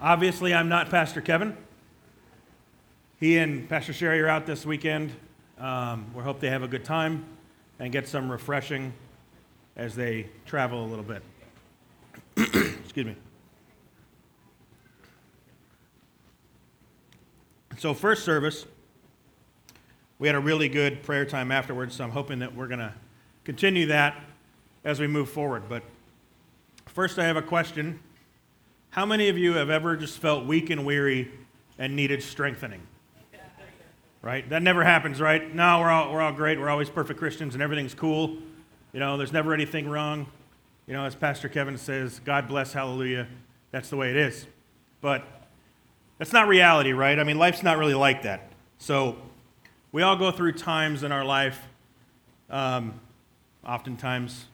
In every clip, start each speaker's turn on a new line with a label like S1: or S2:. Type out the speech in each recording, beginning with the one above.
S1: Obviously, I'm not Pastor Kevin. He and Pastor Sherry are out this weekend. Um, we hope they have a good time and get some refreshing as they travel a little bit. Excuse me. So, first service, we had a really good prayer time afterwards, so I'm hoping that we're going to continue that as we move forward. But first, I have a question how many of you have ever just felt weak and weary and needed strengthening? Right? That never happens, right? No, we're all, we're all great. We're always perfect Christians and everything's cool. You know, there's never anything wrong. You know, as Pastor Kevin says, God bless, hallelujah. That's the way it is. But that's not reality, right? I mean, life's not really like that. So we all go through times in our life. Um, oftentimes,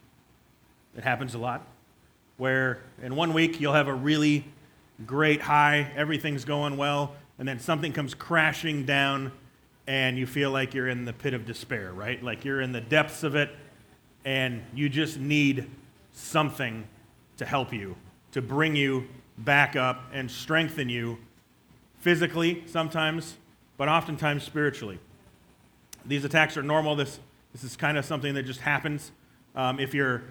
S1: it happens a lot where in one week you'll have a really great high, everything's going well, and then something comes crashing down and you feel like you're in the pit of despair, right? Like you're in the depths of it and you just need something to help you, to bring you back up and strengthen you physically sometimes, but oftentimes spiritually. These attacks are normal. This, this is kind of something that just happens. Um, if you're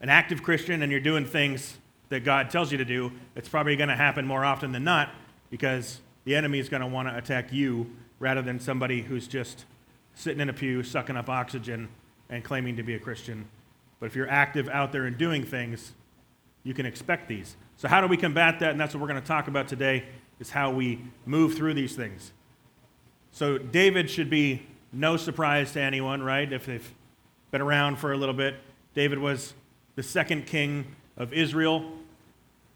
S1: an active Christian and you're doing things that God tells you to do, it's probably going to happen more often than not because the enemy is going to want to attack you rather than somebody who's just sitting in a pew, sucking up oxygen, and claiming to be a Christian. But if you're active out there and doing things, you can expect these. So how do we combat that? And that's what we're going to talk about today is how we move through these things. So David should be no surprise to anyone, right? If they've been around for a little bit. David was the second king of Israel.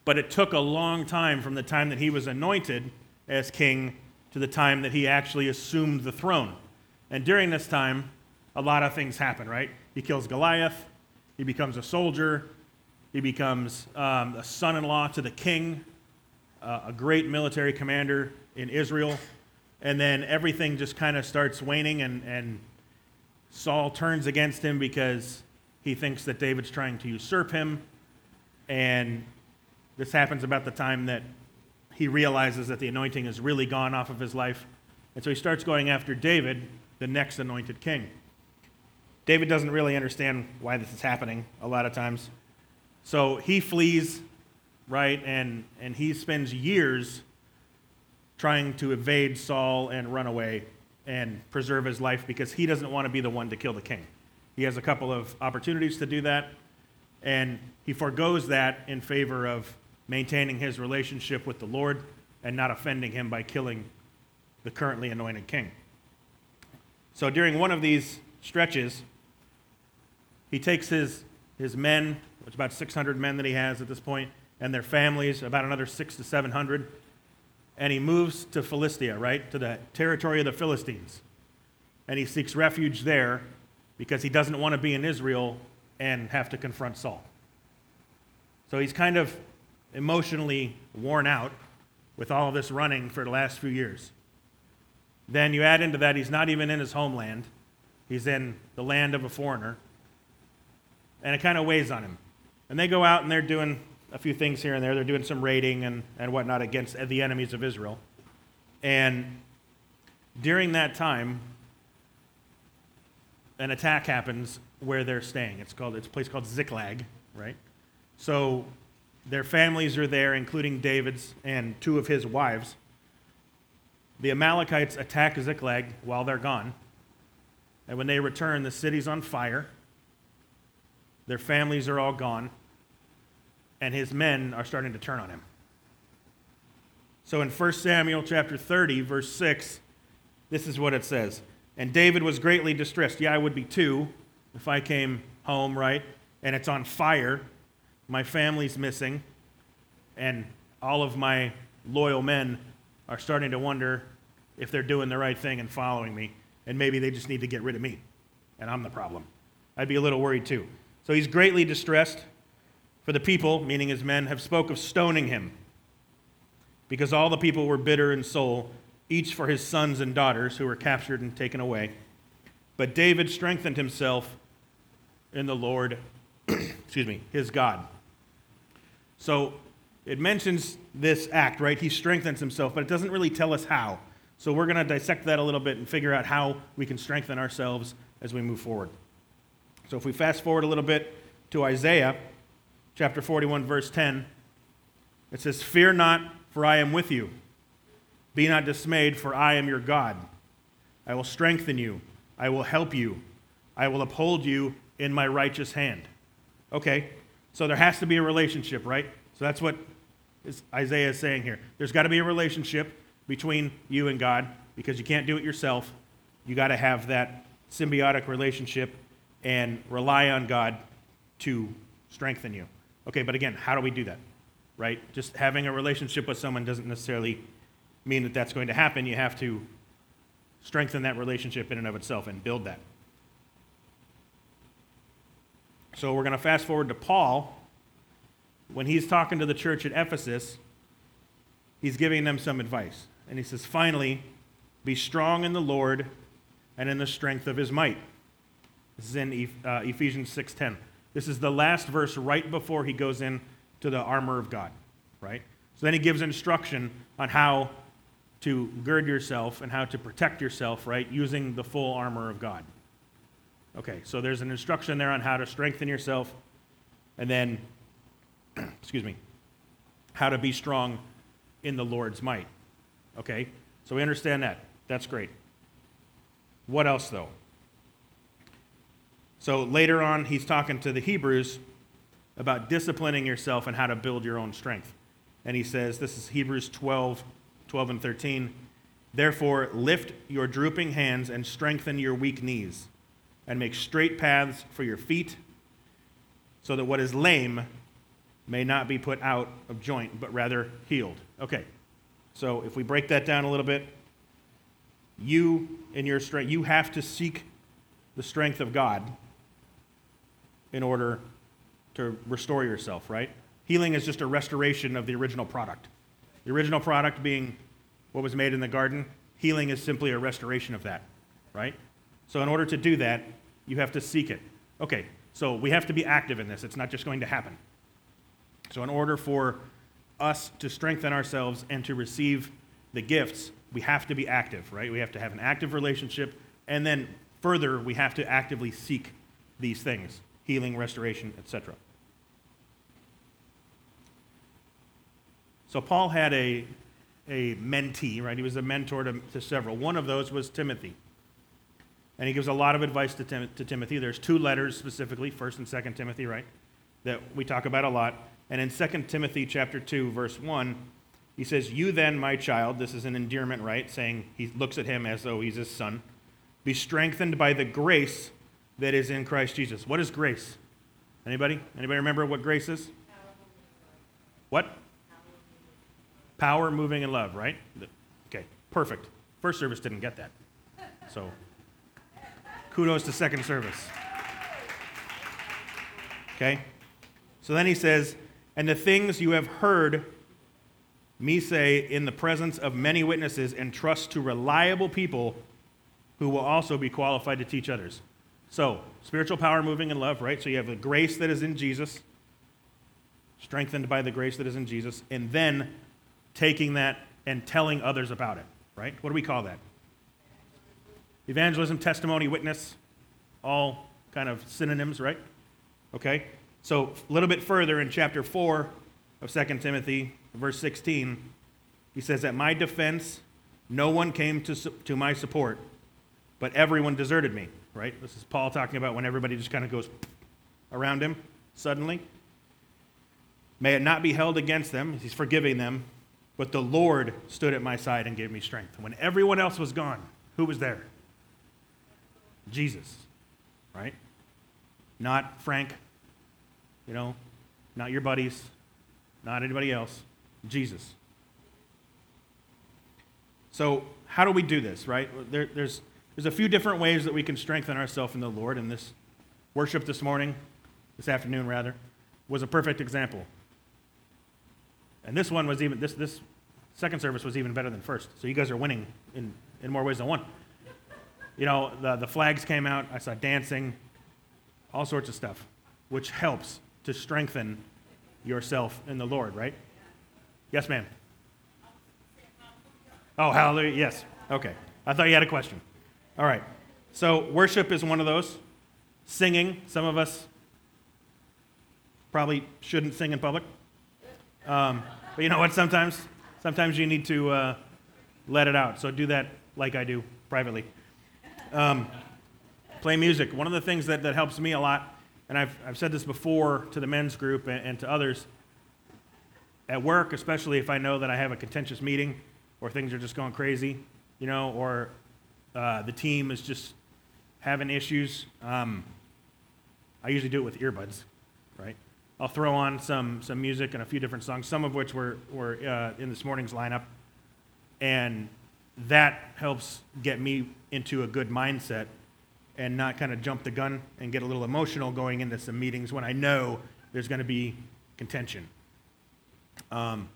S1: But it took a long time from the time that he was anointed as king to the time that he actually assumed the throne. And during this time, a lot of things happen, right? He kills Goliath, he becomes a soldier, he becomes um, a son in law to the king, uh, a great military commander in Israel. And then everything just kind of starts waning, and, and Saul turns against him because he thinks that David's trying to usurp him. And this happens about the time that he realizes that the anointing is really gone off of his life. And so he starts going after David, the next anointed king. David doesn't really understand why this is happening a lot of times. So he flees, right? And, and he spends years trying to evade Saul and run away and preserve his life because he doesn't want to be the one to kill the king. He has a couple of opportunities to do that, and he foregoes that in favor of maintaining his relationship with the Lord and not offending him by killing the currently anointed king. So during one of these stretches, he takes his, his men, it's about 600 men that he has at this point, and their families, about another six to 700, and he moves to Philistia, right, to the territory of the Philistines. And he seeks refuge there because he doesn't want to be in Israel and have to confront Saul. So he's kind of emotionally worn out with all this running for the last few years. Then you add into that, he's not even in his homeland, he's in the land of a foreigner. And it kind of weighs on him. And they go out and they're doing a few things here and there. They're doing some raiding and, and whatnot against the enemies of Israel. And during that time, an attack happens where they're staying. It's called it's a place called Ziklag, right? So their families are there, including David's and two of his wives. The Amalekites attack Ziklag while they're gone. And when they return, the city's on fire. Their families are all gone. And his men are starting to turn on him. So in 1 Samuel chapter 30, verse 6, this is what it says. And David was greatly distressed. Yeah, I would be too if I came home, right? And it's on fire. My family's missing. And all of my loyal men are starting to wonder if they're doing the right thing and following me. And maybe they just need to get rid of me. And I'm the problem. I'd be a little worried too. So he's greatly distressed. For the people, meaning his men, have spoke of stoning him. Because all the people were bitter in soul each for his sons and daughters who were captured and taken away. But David strengthened himself in the Lord, excuse me, his God. So it mentions this act, right? He strengthens himself, but it doesn't really tell us how. So we're going to dissect that a little bit and figure out how we can strengthen ourselves as we move forward. So if we fast forward a little bit to Isaiah chapter 41, verse 10, it says, Fear not, for I am with you. Be not dismayed, for I am your God. I will strengthen you. I will help you. I will uphold you in my righteous hand. Okay, so there has to be a relationship, right? So that's what Isaiah is saying here. There's got to be a relationship between you and God because you can't do it yourself. You got to have that symbiotic relationship and rely on God to strengthen you. Okay, but again, how do we do that? Right? Just having a relationship with someone doesn't necessarily mean that that's going to happen. You have to strengthen that relationship in and of itself and build that. So we're going to fast forward to Paul. When he's talking to the church at Ephesus, he's giving them some advice. And he says, Finally, be strong in the Lord and in the strength of his might. This is in uh, Ephesians 6:10. This is the last verse right before he goes in to the armor of God, right? So then he gives instruction on how to gird yourself and how to protect yourself, right, using the full armor of God. Okay, so there's an instruction there on how to strengthen yourself and then, excuse me, how to be strong in the Lord's might. Okay, so we understand that. That's great. What else, though? So later on, he's talking to the Hebrews about disciplining yourself and how to build your own strength. And he says, this is Hebrews 12 12 and 13. Therefore, lift your drooping hands and strengthen your weak knees, and make straight paths for your feet, so that what is lame may not be put out of joint, but rather healed. Okay, so if we break that down a little bit, you in your strength, you have to seek the strength of God in order to restore yourself, right? Healing is just a restoration of the original product. The original product being what was made in the garden, healing is simply a restoration of that, right? So, in order to do that, you have to seek it. Okay, so we have to be active in this. It's not just going to happen. So, in order for us to strengthen ourselves and to receive the gifts, we have to be active, right? We have to have an active relationship. And then further, we have to actively seek these things healing, restoration, etc. So Paul had a, a mentee, right? He was a mentor to, to several. One of those was Timothy. And he gives a lot of advice to, Tim, to Timothy. There's two letters specifically, 1st and 2nd Timothy, right? That we talk about a lot. And in 2 Timothy chapter 2, verse 1, he says, You then, my child, this is an endearment, right? Saying he looks at him as though he's his son. Be strengthened by the grace that is in Christ Jesus. What is grace? Anybody? Anybody remember what grace is? What? Power, moving, in love, right? Okay, perfect. First service didn't get that. So kudos to second service. Okay? So then he says, And the things you have heard me say in the presence of many witnesses, entrust to reliable people who will also be qualified to teach others. So, spiritual power, moving in love, right? So you have the grace that is in Jesus, strengthened by the grace that is in Jesus, and then taking that and telling others about it, right? What do we call that? Evangelism, testimony, witness, all kind of synonyms, right? Okay? So, a little bit further in chapter 4 of 2 Timothy, verse 16, he says, At my defense, no one came to, to my support, but everyone deserted me, right? This is Paul talking about when everybody just kind of goes around him suddenly. May it not be held against them, he's forgiving them, but the Lord stood at my side and gave me strength. When everyone else was gone, who was there? Jesus, right? Not Frank, you know, not your buddies, not anybody else. Jesus. So, how do we do this, right? There, there's, there's a few different ways that we can strengthen ourselves in the Lord, and this worship this morning, this afternoon rather, was a perfect example. And this one was even, this, this second service was even better than first. So you guys are winning in, in more ways than one. You know, the, the flags came out, I saw dancing, all sorts of stuff, which helps to strengthen yourself in the Lord, right? Yes, ma'am. Oh, hallelujah. Yes. Okay. I thought you had a question. All right. So, worship is one of those. Singing, some of us probably shouldn't sing in public. Um, but you know what? Sometimes, sometimes you need to uh, let it out. So do that like I do privately. Um, play music. One of the things that, that helps me a lot, and I've, I've said this before to the men's group and, and to others, at work, especially if I know that I have a contentious meeting or things are just going crazy, you know, or uh, the team is just having issues, um, I usually do it with earbuds, right? I'll throw on some, some music and a few different songs, some of which were, were uh, in this morning's lineup. And that helps get me into a good mindset and not kind of jump the gun and get a little emotional going into some meetings when I know there's going to be contention. Um,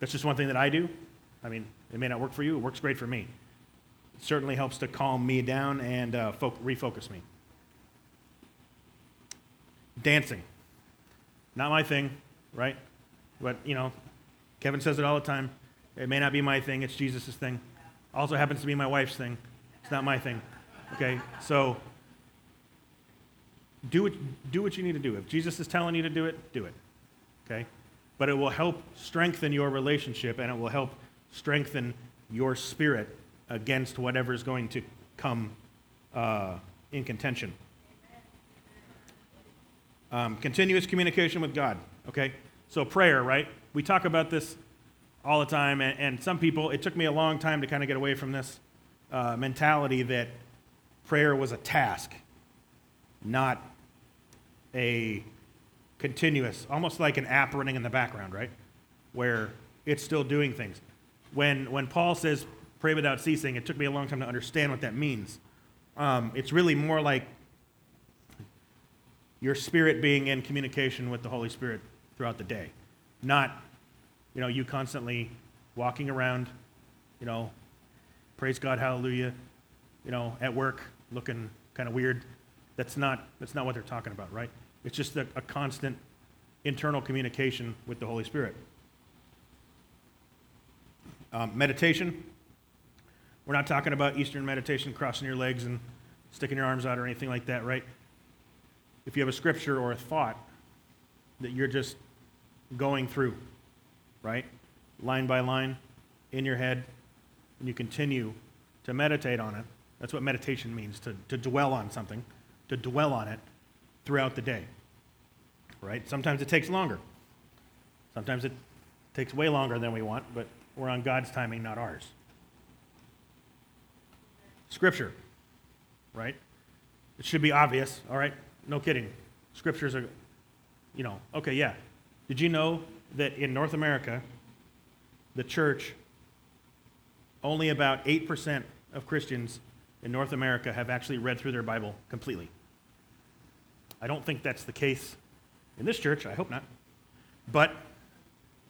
S1: that's just one thing that I do. I mean, it may not work for you, it works great for me. It certainly helps to calm me down and uh, fo- refocus me. Dancing. Not my thing, right? But, you know, Kevin says it all the time. It may not be my thing, it's Jesus' thing. Also happens to be my wife's thing. It's not my thing. Okay? So do what, do what you need to do. If Jesus is telling you to do it, do it. Okay? But it will help strengthen your relationship and it will help strengthen your spirit against whatever is going to come uh, in contention. Um, continuous communication with God, okay? So, prayer, right? We talk about this all the time, and, and some people, it took me a long time to kind of get away from this uh, mentality that prayer was a task, not a continuous, almost like an app running in the background, right? Where it's still doing things. When, when Paul says pray without ceasing, it took me a long time to understand what that means. Um, it's really more like your spirit being in communication with the Holy Spirit throughout the day. Not, you know, you constantly walking around, you know, praise God, hallelujah, you know, at work looking kind of weird. That's not, that's not what they're talking about, right? It's just a, a constant internal communication with the Holy Spirit. Um, meditation. We're not talking about Eastern meditation, crossing your legs and sticking your arms out or anything like that, right? If you have a scripture or a thought that you're just going through, right? Line by line in your head, and you continue to meditate on it. That's what meditation means to, to dwell on something, to dwell on it throughout the day, right? Sometimes it takes longer. Sometimes it takes way longer than we want, but we're on God's timing, not ours. Scripture, right? It should be obvious, all right? No kidding. Scriptures are, you know, okay, yeah. Did you know that in North America, the church, only about 8% of Christians in North America have actually read through their Bible completely? I don't think that's the case in this church. I hope not. But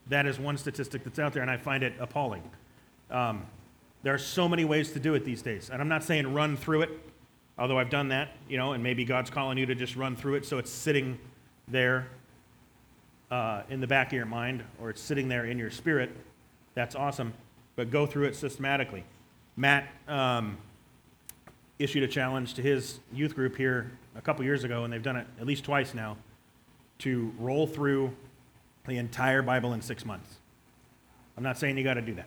S1: that is one statistic that's out there, and I find it appalling. Um, there are so many ways to do it these days. And I'm not saying run through it although I've done that, you know, and maybe God's calling you to just run through it so it's sitting there uh, in the back of your mind or it's sitting there in your spirit. That's awesome. But go through it systematically. Matt um, issued a challenge to his youth group here a couple years ago, and they've done it at least twice now, to roll through the entire Bible in six months. I'm not saying you got to do that.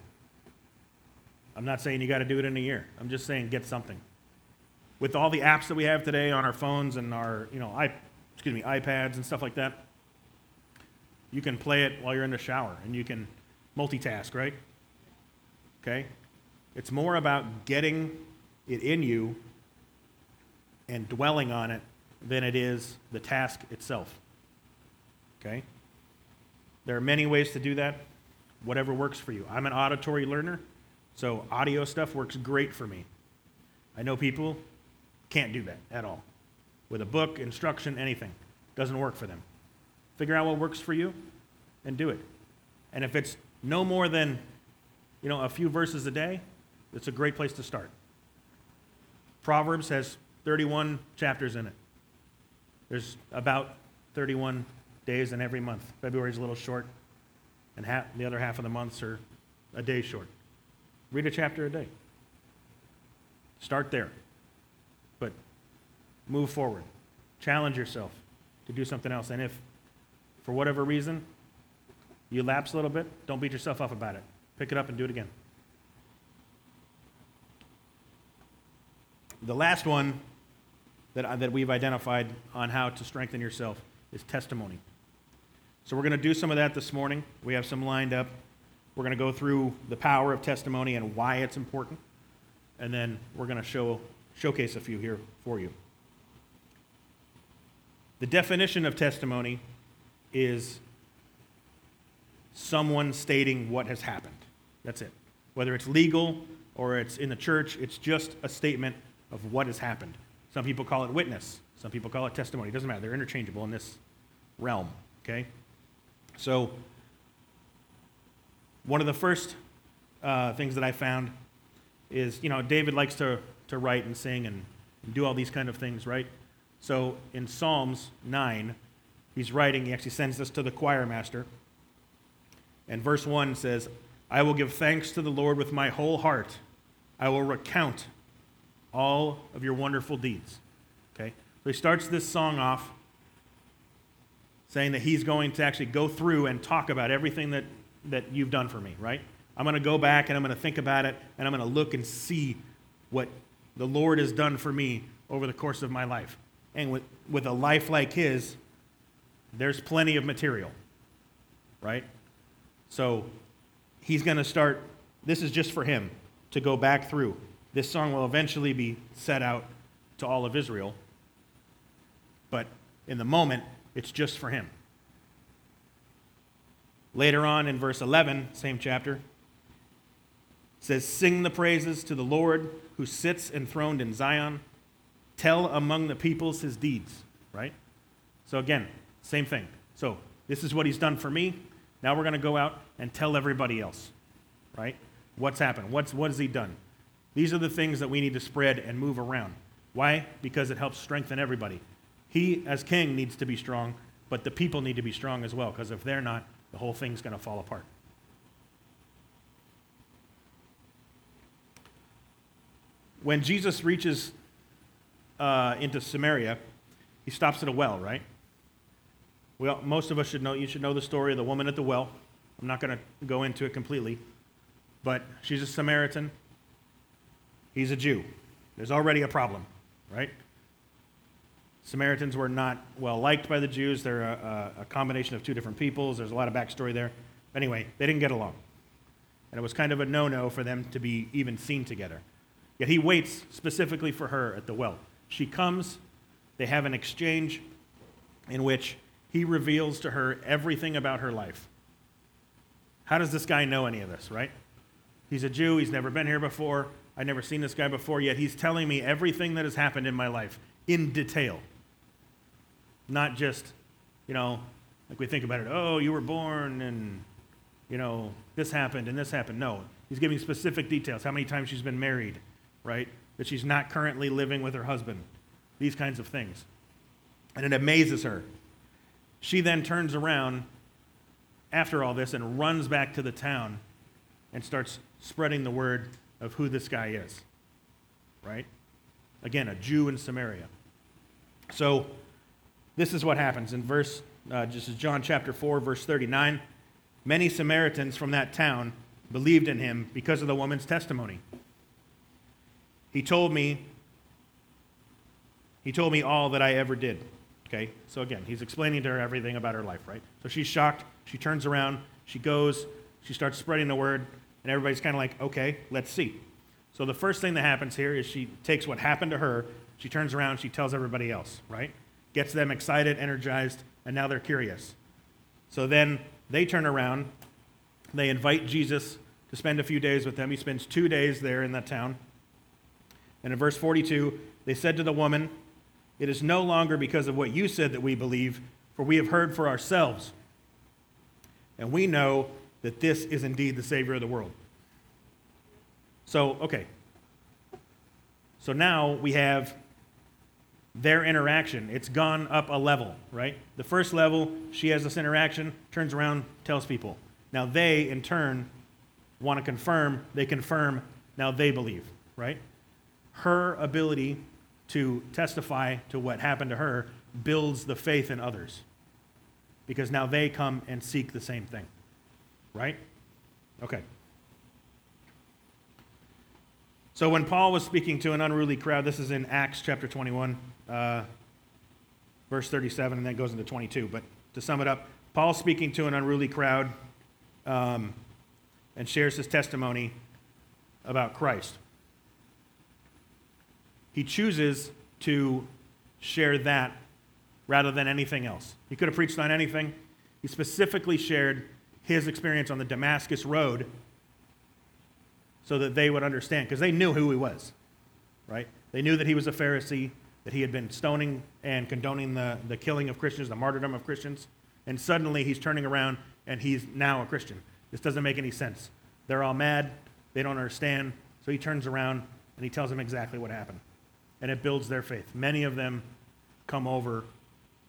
S1: I'm not saying you got to do it in a year. I'm just saying get something with all the apps that we have today on our phones and our, you know, excuse me, iPads and stuff like that, you can play it while you're in the shower and you can multitask, right? Okay? It's more about getting it in you and dwelling on it than it is the task itself. Okay? There are many ways to do that, whatever works for you. I'm an auditory learner, so audio stuff works great for me. I know people can't do that at all. With a book, instruction, anything. Doesn't work for them. Figure out what works for you and do it. And if it's no more than, you know, a few verses a day, it's a great place to start. Proverbs has 31 chapters in it. There's about 31 days in every month. February's a little short. and half, the other half of the months are a day short. Read a chapter a day. Start there. Move forward. Challenge yourself to do something else. And if, for whatever reason, you lapse a little bit, don't beat yourself up about it. Pick it up and do it again. The last one that, that we've identified on how to strengthen yourself is testimony. So we're going to do some of that this morning. We have some lined up. We're going to go through the power of testimony and why it's important. And then we're going to show, showcase a few here for you. The definition of testimony is someone stating what has happened. That's it. Whether it's legal or it's in the church, it's just a statement of what has happened. Some people call it witness, some people call it testimony. It doesn't matter. They're interchangeable in this realm, okay? So, one of the first uh, things that I found is, you know, David likes to, to write and sing and, and do all these kind of things, right? So, in Psalms 9, he's writing, he actually sends this to the choir master. And verse 1 says, I will give thanks to the Lord with my whole heart. I will recount all of your wonderful deeds. Okay? So he starts this song off saying that he's going to actually go through and talk about everything that, that you've done for me, right? I'm going to go back and I'm going to think about it and I'm going to look and see what the Lord has done for me over the course of my life. And with, with a life like his, there's plenty of material, right? So he's going to start, this is just for him to go back through. This song will eventually be set out to all of Israel, but in the moment, it's just for him. Later on in verse 11, same chapter, says, Sing the praises to the Lord who sits enthroned in Zion. Tell among the peoples his deeds, right? So again, same thing. So this is what he's done for me. Now we're going to go out and tell everybody else, right? What's happened? What's, what has he done? These are the things that we need to spread and move around. Why? Because it helps strengthen everybody. He, as king, needs to be strong, but the people need to be strong as well, because if they're not, the whole thing's going to fall apart. When Jesus reaches uh, into Samaria, he stops at a well, right? Well, most of us should know, you should know the story of the woman at the well. I'm not going to go into it completely. But she's a Samaritan. He's a Jew. There's already a problem, right? Samaritans were not well liked by the Jews. They're a, a, combination of two different peoples. There's a lot of backstory there. Anyway, they didn't get along. And it was kind of a no no for them to be even seen together. Yet he waits specifically for her at the well. She comes, they have an exchange in which he reveals to her everything about her life. How does this guy know any of this, right? He's a Jew, he's never been here before, I've never seen this guy before, yet he's telling me everything that has happened in my life in detail. Not just, you know, like we think about it, oh, you were born and, you know, this happened and this happened. No, he's giving specific details how many times she's been married, right? That she's not currently living with her husband, these kinds of things. And it amazes her she then turns around after all this and runs back to the town and starts spreading the word of who this guy is. Right? Again, a Jew in Samaria. So, this is what happens in verse, uh, this is John chapter 4, verse 39. Many Samaritans from that town believed in him because of the woman's testimony. He told me, he told me all that I ever did. Okay? So again, he's explaining to her everything about her life, right? So she's shocked. She turns around. She goes. She starts spreading the word. And everybody's kind of like, okay, let's see. So the first thing that happens here is she takes what happened to her, she turns around, she tells everybody else, right? Gets them excited, energized, and now they're curious. So then they turn around. They invite Jesus to spend a few days with them. He spends two days there in that town. And in verse 42, they said to the woman, it is no longer because of what you said that we believe, for we have heard for ourselves. And we know that this is indeed the Savior of the world. So, okay. So now we have their interaction. It's gone up a level, right? The first level, she has this interaction, turns around, tells people. Now they, in turn, want to confirm. They confirm. Now they believe, right? Her ability to testify to what happened to her builds the faith in others because now they come and seek the same thing, right? Okay. So when Paul was speaking to an unruly crowd, this is in Acts chapter 21, uh, verse 37, and then goes into 22. But to sum it up, Paul's speaking to an unruly crowd um, and shares his testimony about Christ. He chooses to share that rather than anything else. He could have preached on anything. He specifically shared his experience on the Damascus Road so that they would understand, because they knew who he was, right? They knew that he was a Pharisee, that he had been stoning and condoning the, the killing of Christians, the martyrdom of Christians, and suddenly he's turning around and he's now a Christian. This doesn't make any sense. They're all mad, they don't understand, so he turns around and he tells them exactly what happened. And it builds their faith. Many of them come over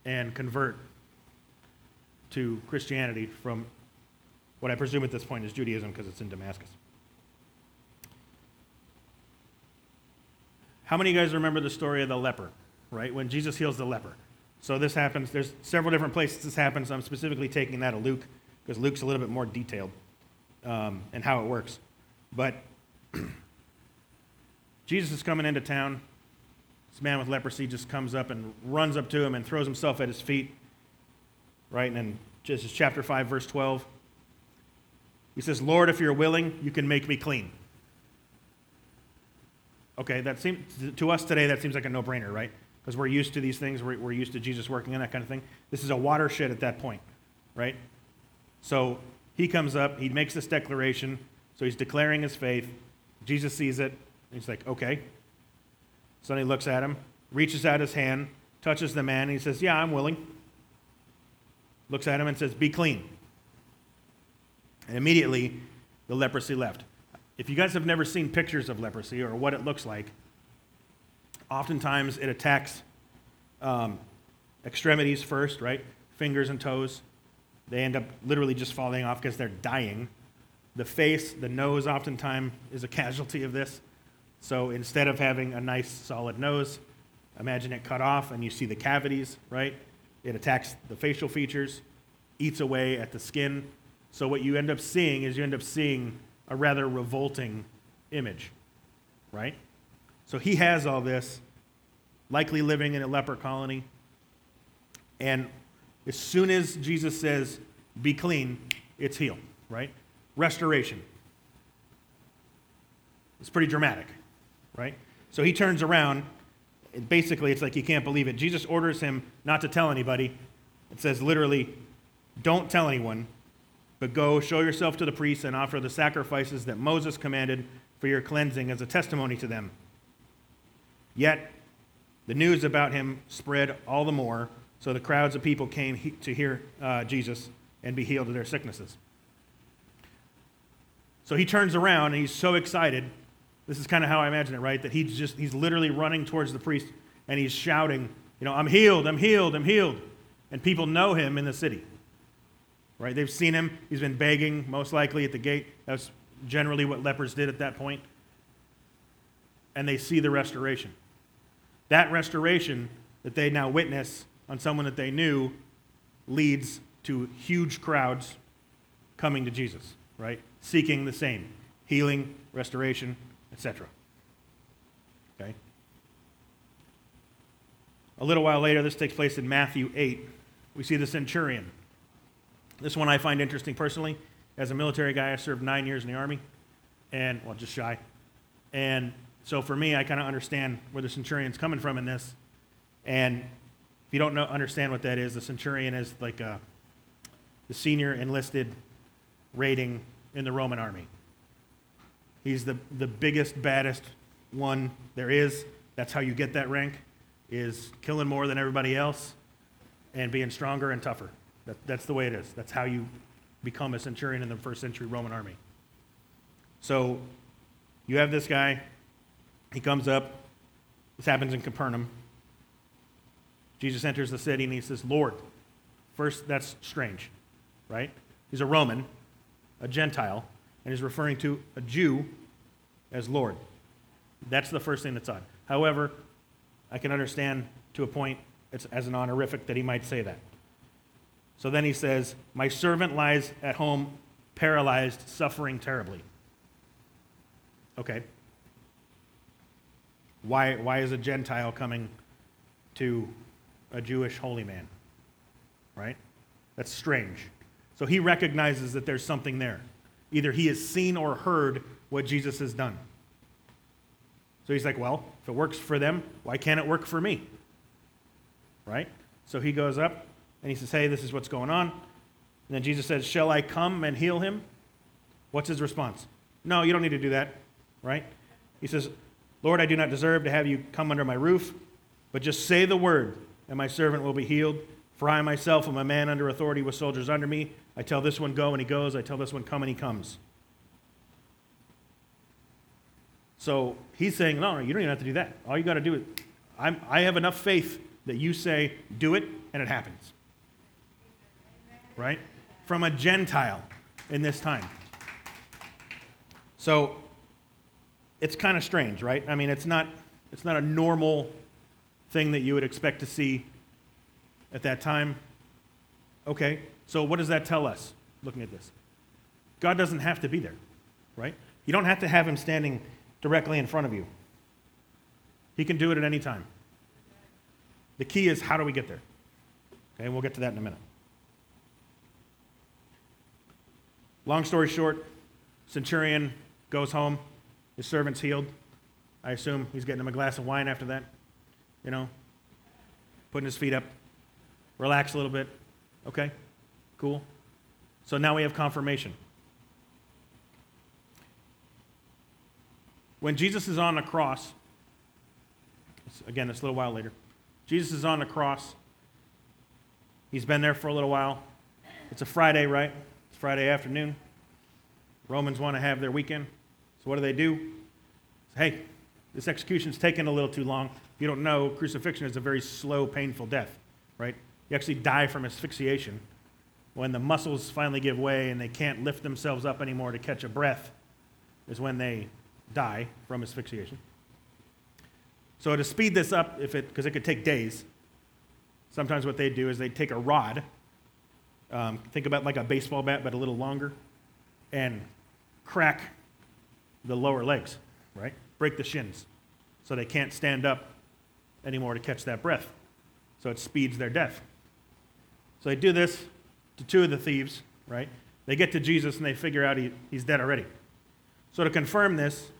S1: and convert to Christianity from what I presume at this point is Judaism because it's in Damascus. How many of you guys remember the story of the leper, right? When Jesus heals the leper. So this happens, there's several different places this happens. I'm specifically taking that of Luke because Luke's a little bit more detailed um, and how it works. But Jesus is coming into town. This man with leprosy just comes up and runs up to him and throws himself at his feet. Right? And then this is chapter 5, verse 12. He says, Lord, if you're willing, you can make me clean. Okay, that seems to us today that seems like a no-brainer, right? Because we're used to these things, we're, we're used to Jesus working in that kind of thing. This is a watershed at that point, right? So he comes up, he makes this declaration, so he's declaring his faith. Jesus sees it, he's like, okay. So he looks at him, reaches out his hand, touches the man, and he says, Yeah, I'm willing. Looks at him and says, Be clean. And immediately the leprosy left. If you guys have never seen pictures of leprosy or what it looks like, oftentimes it attacks um, extremities first, right? Fingers and toes. They end up literally just falling off because they're dying. The face, the nose, oftentimes is a casualty of this. So instead of having a nice solid nose, imagine it cut off and you see the cavities, right? It attacks the facial features, eats away at the skin. So what you end up seeing is you end up seeing a rather revolting image, right? So he has all this, likely living in a leper colony. And as soon as Jesus says, be clean, it's healed, right? Restoration. It's pretty dramatic, right? So he turns around. Basically, it's like he can't believe it. Jesus orders him not to tell anybody. It says literally, don't tell anyone, but go show yourself to the priests and offer the sacrifices that Moses commanded for your cleansing as a testimony to them. Yet, the news about him spread all the more, so the crowds of people came to hear uh, Jesus and be healed of their sicknesses. So he turns around and he's so excited. This is kind of how I imagine it, right? That he's just, he's literally running towards the priest and he's shouting, you know, I'm healed, I'm healed, I'm healed. And people know him in the city right? They've seen him. He's been begging, most likely, at the gate. That's generally what lepers did at that point. And they see the restoration. That restoration that they now witness on someone that they knew leads to huge crowds coming to Jesus, right? Seeking the same healing, restoration, etc. Okay? A little while later, this takes place in Matthew 8. We see the centurion this one I find interesting personally. As a military guy, I served nine years in the Army, and, well, just shy. And so for me, I kind of understand where the centurion's coming from in this. And if you don't know, understand what that is, the centurion is like a, the senior enlisted rating in the Roman army. He's the, the biggest, baddest one there is. That's how you get that rank, is killing more than everybody else and being stronger and tougher. That, that's the way it is. That's how you become a centurion in the first century Roman army. So you have this guy. He comes up. This happens in Capernaum. Jesus enters the city and he says, Lord. First, that's strange, right? He's a Roman. a Gentile, and he's referring to a Jew as Lord. That's the first thing that's odd. However, I can understand to a point it's as an honorific that he might say that. So then he says, My servant lies at home, paralyzed, suffering terribly. Okay. Why, why is a Gentile coming to a Jewish holy man? Right? That's strange. So he recognizes that there's something there. Either he has seen or heard what Jesus has done. So he's like, Well, if it works for them, why can't it work for me? Right? So he goes up and he says, Hey, this is what's going on. And then Jesus says, Shall I come and heal him? What's his response? No, you don't need to do that. Right? He says, Lord, I do not deserve to have you come under my roof, but just say the word, and my servant will be healed. For I myself am a man under authority with soldiers under me. I tell this one, go, and he goes. I tell this one, come, and he comes. So he's saying, no, no, you don't even have to do that. All you got to do is, I'm, I have enough faith that you say, do it, and it happens. Right? From a Gentile in this time. So it's kind of strange, right? I mean, it's not, it's not a normal thing that you would expect to see at that time. Okay, so what does that tell us looking at this? God doesn't have to be there, right? You don't have to have him standing directly in front of you. He can do it at any time. The key is how do we get there? Okay, we'll get to that in a minute. Long story short, centurion goes home, his servant's healed. I assume he's getting him a glass of wine after that, you know, putting his feet up, relax a little bit. Okay, cool. So now we have confirmation. When Jesus is on the cross, again, it's a little while later, Jesus is on the cross. He's been there for a little while. It's a Friday, right? It's Friday afternoon. Romans want to have their weekend. So what do they do? Say, hey, this execution's taken a little too long. If you don't know, crucifixion is a very slow, painful death, right? You actually die from asphyxiation. When the muscles finally give way and they can't lift themselves up anymore to catch a breath, is when they die from asphyxiation. So to speed this up, if it because it could take days, sometimes what they do is they take a rod, um, think about like a baseball bat but a little longer, and crack the lower legs, right? Break the shins, so they can't stand up anymore to catch that breath. So it speeds their death. So they do this to two of the thieves, right? They get to Jesus and they figure out he, he's dead already. So to confirm this,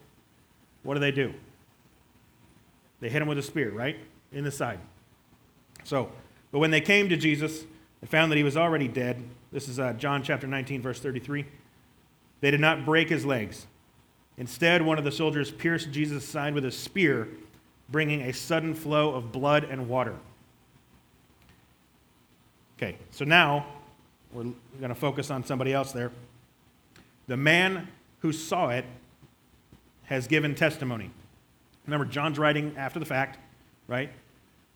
S1: what do they do? They hit him with a spear, right? In the side. So, but when they came to Jesus and found that he was already dead, this is uh, John chapter 19, verse 33, they did not break his legs. Instead, one of the soldiers pierced Jesus' side with a spear, bringing a sudden flow of blood and water. Okay, so now we're going to focus on somebody else there. The man who saw it has given testimony. Remember, John's writing after the fact, right?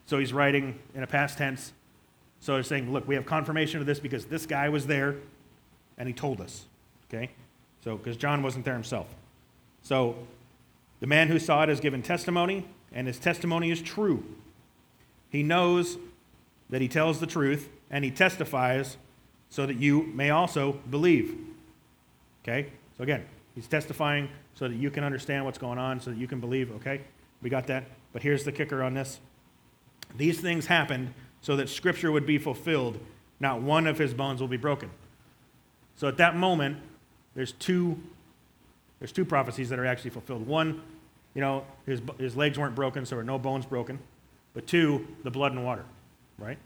S1: So he's writing in a past tense. So he's saying, look, we have confirmation of this because this guy was there and he told us. Okay? So, because John wasn't there himself. So the man who saw it has given testimony, and his testimony is true. He knows that he tells the truth, and he testifies so that you may also believe. Okay? So again, he's testifying so that you can understand what's going on, so that you can believe. Okay? We got that? But here's the kicker on this these things happened so that Scripture would be fulfilled. Not one of his bones will be broken. So at that moment, there's two there's two prophecies that are actually fulfilled. One, you know, his, his legs weren't broken, so there were no bones broken. But two, the blood and water, right?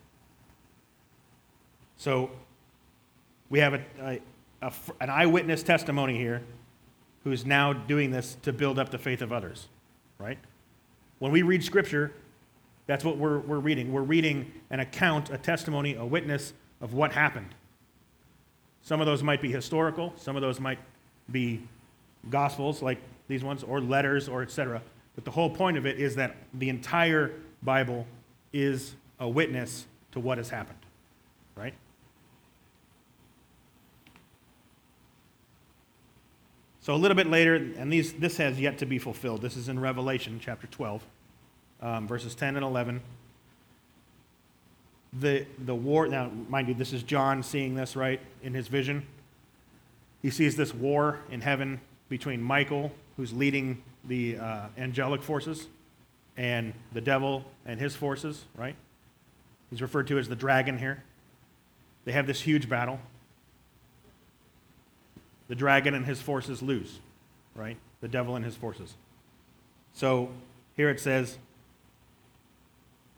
S1: So we have a, a, a, an eyewitness testimony here who's now doing this to build up the faith of others, right? When we read Scripture, that's what we're, we're reading. We're reading an account, a testimony, a witness of what happened. Some of those might be historical, some of those might be gospels like these ones, or letters, or etc. But the whole point of it is that the entire Bible is a witness to what has happened, right? So a little bit later, and these, this has yet to be fulfilled. This is in Revelation chapter 12, um, verses 10 and 11. The, the war, now, mind you, this is John seeing this, right, in his vision. He sees this war in heaven between Michael, who's leading the uh, angelic forces, and the devil and his forces, right? He's referred to as the dragon here. They have this huge battle. The dragon and his forces lose, right? The devil and his forces. So here it says,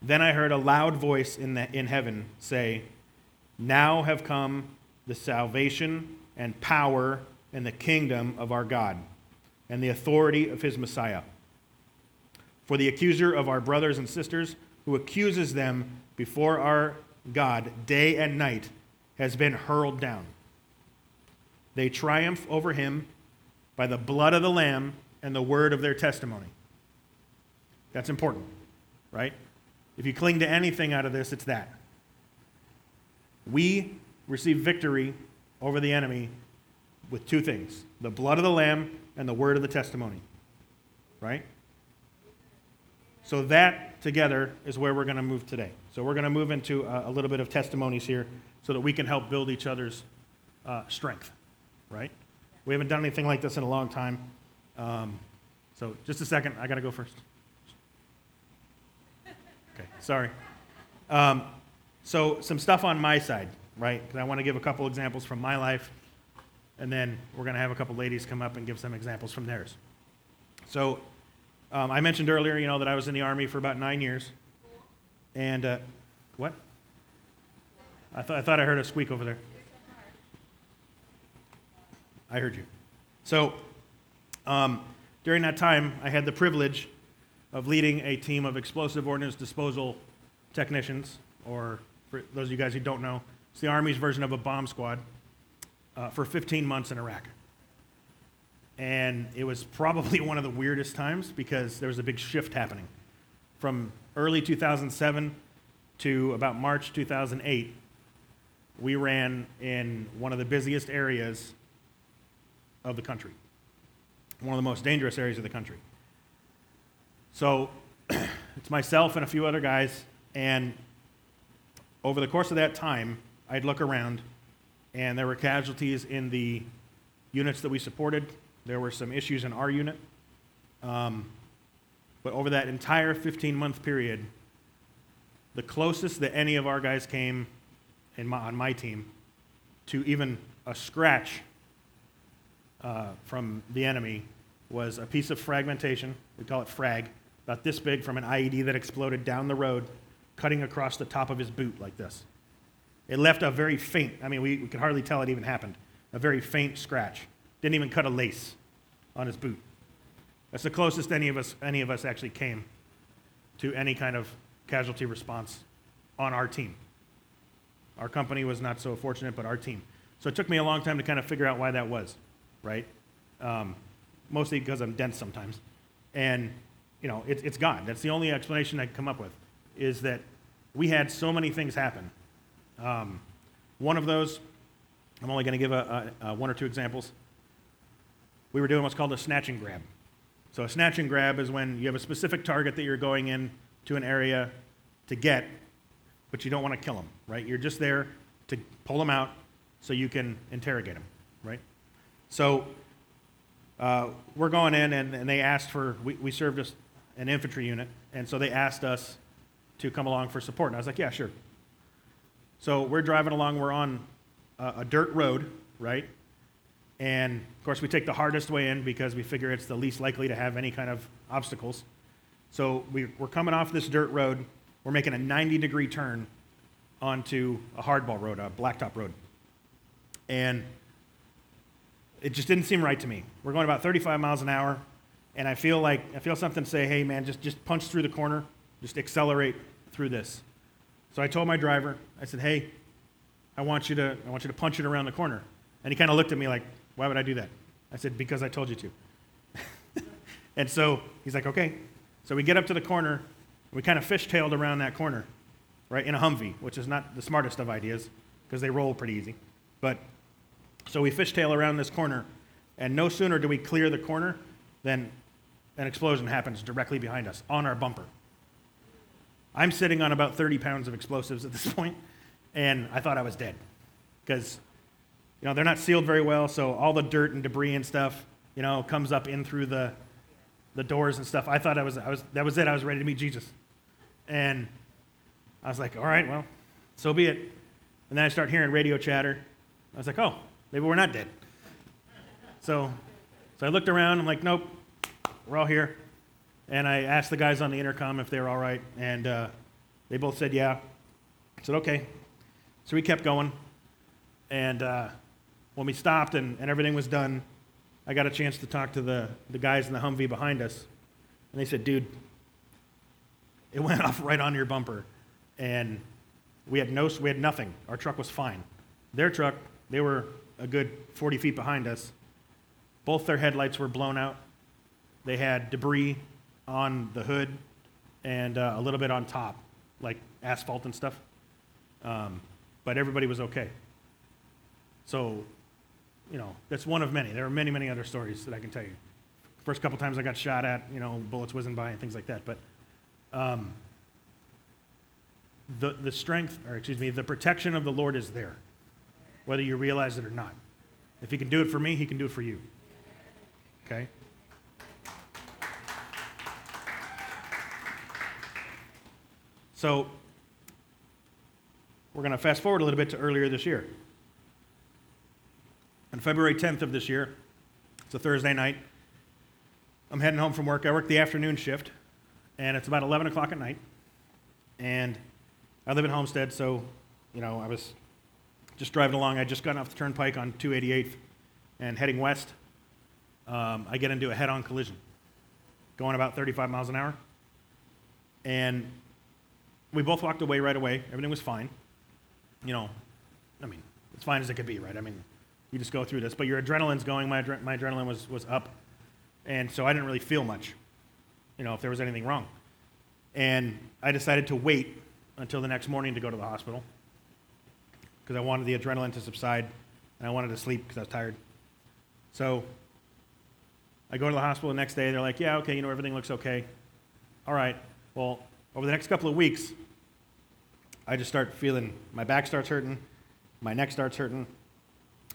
S1: Then I heard a loud voice in, the, in heaven say, Now have come the salvation and power and the kingdom of our God and the authority of his Messiah. For the accuser of our brothers and sisters, who accuses them before our God day and night, has been hurled down. They triumph over him by the blood of the Lamb and the word of their testimony. That's important, right? If you cling to anything out of this, it's that. We receive victory over the enemy with two things the blood of the Lamb and the word of the testimony, right? So, that together is where we're going to move today. So, we're going to move into a, little bit of testimonies here so that we can help build each other's uh, strength, right? We haven't done anything like this in a long time. Um, so, just a second, I got to go first. Okay, sorry. Um, so, some stuff on my side, right? Because I want to give a couple examples from my life, and then we're going to have a couple ladies come up and give some examples from theirs. So, um, I mentioned earlier, you know, that I was in the Army for about nine years. And, uh, what? I, th- I thought I heard a squeak over there. I heard you. So, um, during that time, I had the privilege of leading a team of explosive ordnance disposal technicians, or for those of you guys who don't know, it's the Army's version of a bomb squad, uh, for 15 months in Iraq. And it was probably one of the weirdest times because there was a big shift happening. From early 2007 to about March 2008, we ran in one of the busiest areas of the country, one of the most dangerous areas of the country. So it's myself and a few other guys, and over the course of that time, I'd look around, and there were casualties in the units that we supported, there were some issues in our unit. Um, but over that entire 15 month period, the closest that any of our guys came my, on my team to even a scratch uh, from the enemy was a piece of fragmentation. We call it frag, about this big from an IED that exploded down the road, cutting across the top of his boot like this. It left a very faint, I mean, we, we could hardly tell it even happened, a very faint scratch. Didn't even cut a lace on his boot. That's the closest any of us, any of us actually came to any kind of casualty response on our team. Our company was not so fortunate, but our team. So it took me a long time to kind of figure out why that was, right? Um, mostly because I'm dense sometimes. And, you know, it, it's gone. That's the only explanation I can come up with, is that we had so many things happen. Um, one of those, I'm only going to give a, a, a one or two examples we were doing what's called a snatch and grab. So a snatch and grab is when you have a specific target that you're going in to an area to get, but you don't want to kill them, right? You're just there to pull them out so you can interrogate them, right? So uh, we're going in, and, and they asked for, we, we served as an infantry unit, and so they asked us to come along for support. And I was like, yeah, sure. So we're driving along, we're on a, a dirt road, right? And of course, we take the hardest way in because we figure it's the least likely to have any kind of obstacles. So we, are coming off this dirt road. We're making a 90 degree turn onto a hardball road, a blacktop road. And it just didn't seem right to me. We're going about 35 miles an hour, and I feel like I feel something say, "Hey, man, just just punch through the corner, just accelerate through this." So I told my driver, I said, "Hey, I want you to I want you to punch it around the corner." And he kind of looked at me like, why would I do that? I said, Because I told you to. and so he's like, Okay. So we get up to the corner. We kind of fishtailed around that corner, right, in a Humvee, which is not the smartest of ideas because they roll pretty easy. But so we fishtail around this corner, And no sooner do we clear the corner than an explosion happens directly behind us on our bumper. I'm sitting on about 30 pounds of explosives at this point, and I thought I was dead because you know they're not sealed very well, so all the dirt and debris and stuff you know comes up in through the the doors and stuff. I thought I was, I was that was it. I was ready to meet Jesus, and I was like, all right, well, so be it. And then I start hearing radio chatter. I was like, oh, maybe we're not dead. So, so I looked around. I'm like, nope, we're all here. And I asked the guys on the intercom if they were all right, and uh, they both said yeah. I said, okay. So we kept going. And uh, when we stopped and, and everything was done, I got a chance to talk to the, the guys in the Humvee behind us. And they said, dude, it went off right on your bumper. And we had, no, we had nothing. Our truck was fine. Their truck, they were a good 40 feet behind us. Both their headlights were blown out. They had debris on the hood and uh, a little bit on top, like asphalt and stuff. Um, but everybody was okay. So, you know, that's one of many. There are many, many other stories that I can tell you. First couple times I got shot at, you know, bullets whizzing by and things like that. But um, the, the strength, or excuse me, the protection of the Lord is there, whether you realize it or not. If He can do it for me, He can do it for you. Okay? So, we're going to fast forward a little bit to earlier this year. On February 10th of this year, it's a Thursday night, I'm heading home from work. I work the afternoon shift, and it's about 11 o'clock at night. And I live in Homestead, so, you know, I was just driving along. I just got off the turnpike on 288th and heading west. Um, I get into a head on collision, going about 35 miles an hour. And we both walked away right away. Everything was fine. You know, I mean, as fine as it could be, right? I mean, you just go through this. But your adrenaline's going. My, adre- my adrenaline was, was up. And so I didn't really feel much, you know, if there was anything wrong. And I decided to wait until the next morning to go to the hospital because I wanted the adrenaline to subside and I wanted to sleep because I was tired. So I go to the hospital the next day. They're like, yeah, okay, you know, everything looks okay. All right. Well, over the next couple of weeks, I just start feeling my back starts hurting, my neck starts hurting.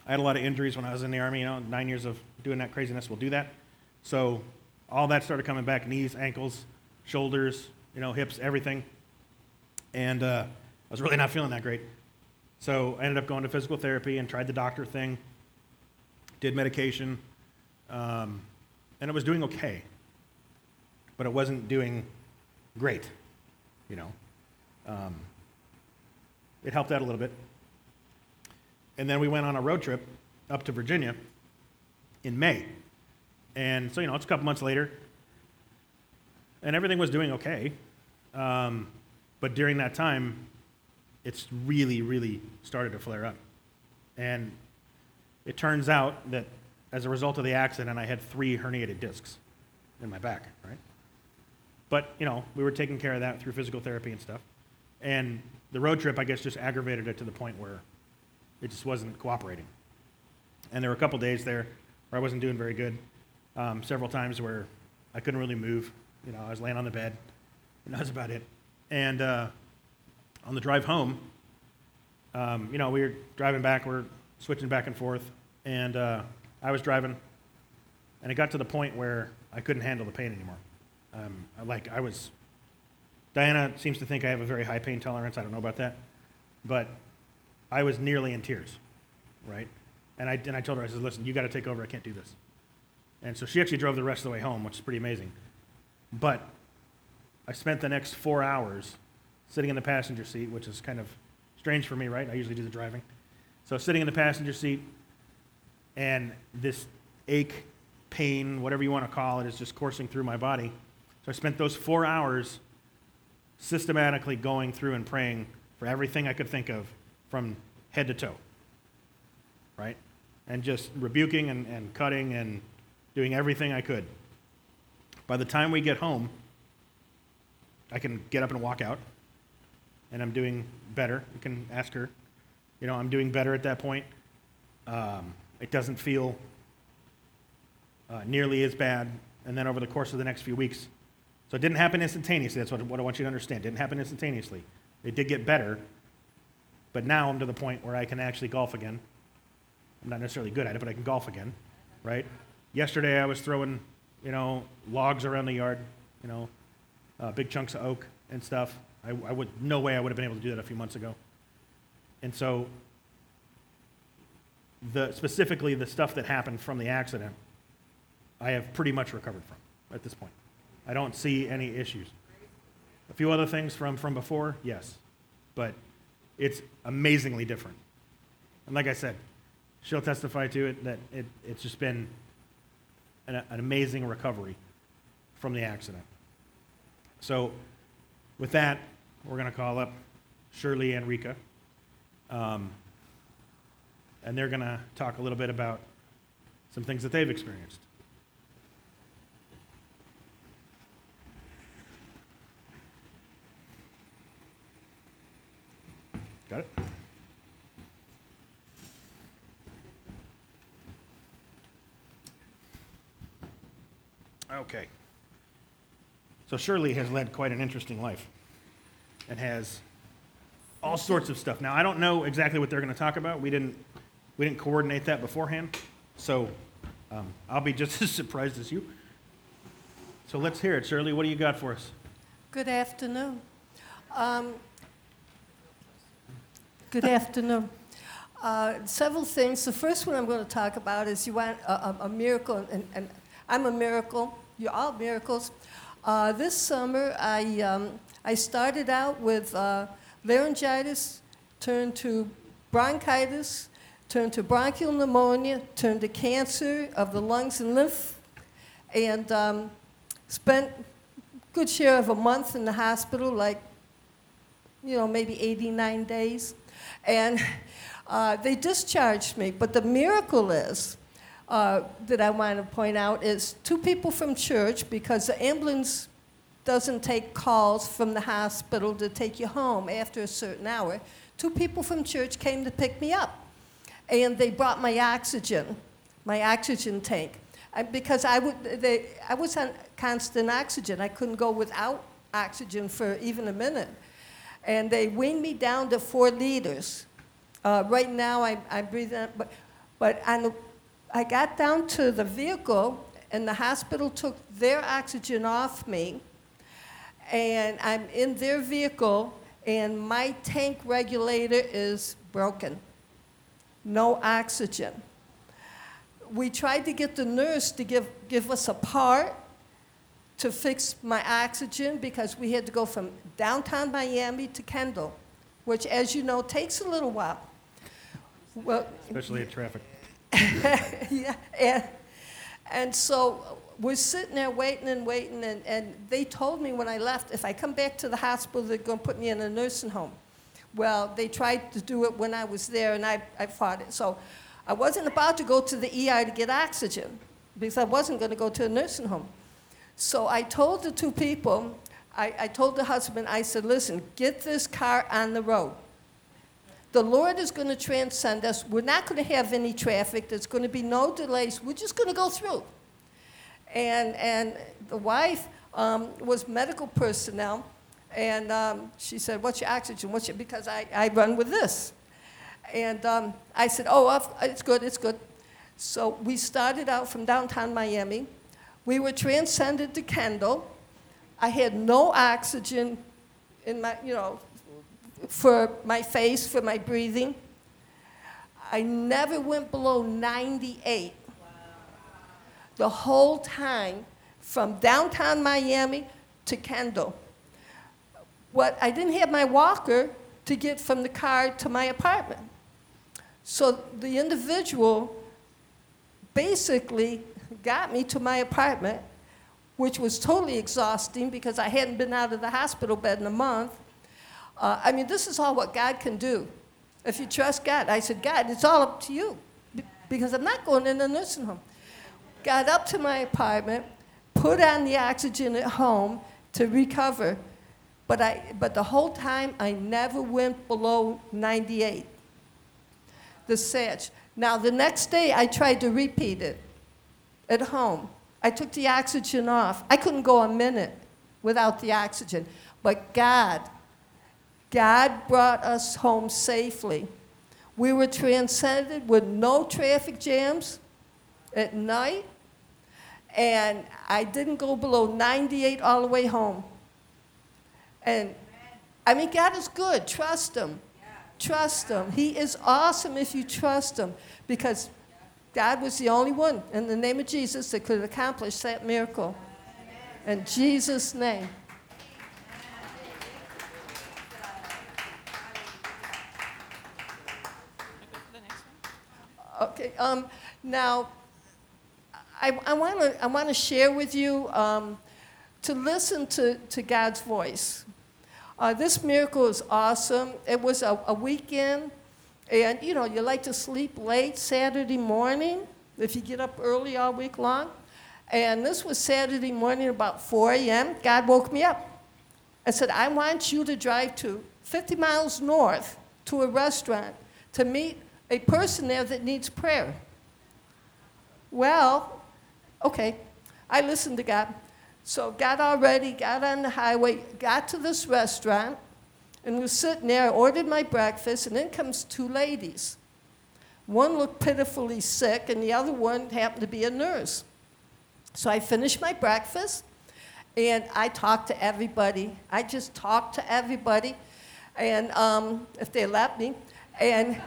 S1: I had a lot of injuries when I was in the Army, you know, nine years of doing that craziness will do that. So all that started coming back knees, ankles, shoulders, you know, hips, everything. And uh, I was really not feeling that great. So I ended up going to physical therapy and tried the doctor thing, did medication, um, and it was doing okay. But it wasn't doing great, you know. Um, it helped out a little bit. And then we went on a road trip up to Virginia in May. And so, you know, it's a couple months later, and everything was doing okay. Um, but during that time, it's really, really started to flare up. And it turns out that as a result of the accident, I had three herniated discs in my back, right? But, you know, we were taking care of that through physical therapy and stuff. And the road trip, I guess, just aggravated it to the point where it just wasn't cooperating. And there were a couple days there where I wasn't doing very good. Um, several times where I couldn't really move. You know, I was laying on the bed, and that was about it. And uh, on the drive home, um, you know, we were driving back, we are switching back and forth, and uh, I was driving, and it got to the point where I couldn't handle the pain anymore. Um, like I was, Diana seems to think I have a very high pain tolerance. I don't know about that, but I was nearly in tears, right? And I, and I told her, I said, listen, you got to take over. I can't do this. And so she actually drove the rest of the way home, which is pretty amazing. But I spent the next four hours sitting in the passenger seat, which is kind of strange for me, right? I usually do the driving. So sitting in the passenger seat, and this ache, pain, whatever you want to call it, is just coursing through my body. So I spent those four hours systematically going through and praying for everything I could think of from head to toe, right? And just rebuking and, and cutting and doing everything I could. By the time we get home, I can get up and walk out, and I'm doing better. You can ask her. You know, I'm doing better at that point. Um, it doesn't feel uh, nearly as bad, and then over the course of the next few weeks. So it didn't happen instantaneously. That's what, what I want you to understand. It didn't happen instantaneously. It did get better, but now I'm to the point where I can actually golf again. I'm not necessarily good at it, but I can golf again, right? Yesterday I was throwing, you know, logs around the yard, you know, uh, big chunks of oak and stuff. I, I would, no way I would have been able to do that a few months ago. And so, the, specifically the stuff that happened from the accident, I have pretty much recovered from at this point. I don't see any issues. A few other things from, from before, yes, but it's amazingly different. And like I said, she'll testify to it that it, it's just been an, an amazing recovery from the accident. So, with that, we're going to call up Shirley and Rika. Um, and they're going to talk a little bit about some things that they've experienced. Got it? Okay. So Shirley has led quite an interesting life and has all sorts of stuff. Now, I don't know exactly what they're going to talk about. We didn't, we didn't coordinate that beforehand. So um, I'll be just as surprised as you. So let's hear it. Shirley, what do you got for us?
S2: Good afternoon. Um, Good afternoon. Uh, Several things. The first one I'm going to talk about is you want a a- a miracle, and- and I'm a miracle. You're all miracles. Uh, This summer, I um, I started out with uh, laryngitis, turned to bronchitis, turned to bronchial pneumonia, turned to cancer of the lungs and lymph, and um, spent good share of a month in the hospital, like, you know, maybe 89 days. And uh, they discharged me. But the miracle is, uh, that I want to point out, is two people from church, because the ambulance doesn't take calls from the hospital to take you home after a certain hour. Two people from church came to pick me up. And they brought my oxygen, my oxygen tank. I, because I, would, they, I was on constant oxygen. I couldn't go without oxygen for even a minute. And they weaned me down to four liters. Uh, right now, I, I breathe in, but, but on the, I got down to the vehicle, and the hospital took their oxygen off me, and I'm in their vehicle, and my tank regulator is broken. No oxygen we tried to get the nurse to give, give us a part to fix my oxygen because we had to go from downtown Miami to Kendall, which, as you know, takes a little while. Well,
S1: Especially in traffic.
S2: yeah, and, and so we're sitting there waiting and waiting, and, and they told me when I left, if I come back to the hospital, they're going to put me in a nursing home. Well, they tried to do it when I was there, and I, I fought it. So I wasn't about to go to the ER to get oxygen because I wasn't going to go to a nursing home. So I told the two people, I, I told the husband, I said, listen, get this car on the road. The Lord is going to transcend us. We're not going to have any traffic. There's going to be no delays. We're just going to go through. And, and the wife um, was medical personnel, and um, she said, What's your oxygen? What's your, because I, I run with this. And um, I said, Oh, I've- it's good, it's good. So we started out from downtown Miami. We were transcended to Kendall. I had no oxygen in my, you know, for my face, for my breathing. I never went below 98 the whole time from downtown Miami to Kendall. What I didn't have my walker to get from the car to my apartment. So the individual basically got me to my apartment, which was totally exhausting because I hadn't been out of the hospital bed in a month. Uh, I mean, this is all what God can do. If you trust God, I said, God, it's all up to you because I'm not going in a nursing home. Got up to my apartment, put on the oxygen at home to recover, but, I, but the whole time I never went below 98. The SATch. Now, the next day I tried to repeat it at home. I took the oxygen off. I couldn't go a minute without the oxygen. But God, God brought us home safely. We were transcended with no traffic jams at night, and I didn't go below 98 all the way home. And I mean, God is good. Trust Him. Trust Him. He is awesome if you trust Him because God was the only one in the name of Jesus that could accomplish that miracle. In Jesus' name. Okay, um, now, I, I want to I wanna share with you um, to listen to, to God's voice. Uh, this miracle is awesome. It was a, a weekend, and you know, you like to sleep late Saturday morning if you get up early all week long. And this was Saturday morning about 4 a.m. God woke me up and said, I want you to drive to 50 miles north to a restaurant to meet a person there that needs prayer. Well, okay, I listened to God. So got all ready, got on the highway, got to this restaurant, and was sitting there, ordered my breakfast, and then comes two ladies. One looked pitifully sick, and the other one happened to be a nurse. So I finished my breakfast, and I talked to everybody. I just talked to everybody, and um, if they let me, and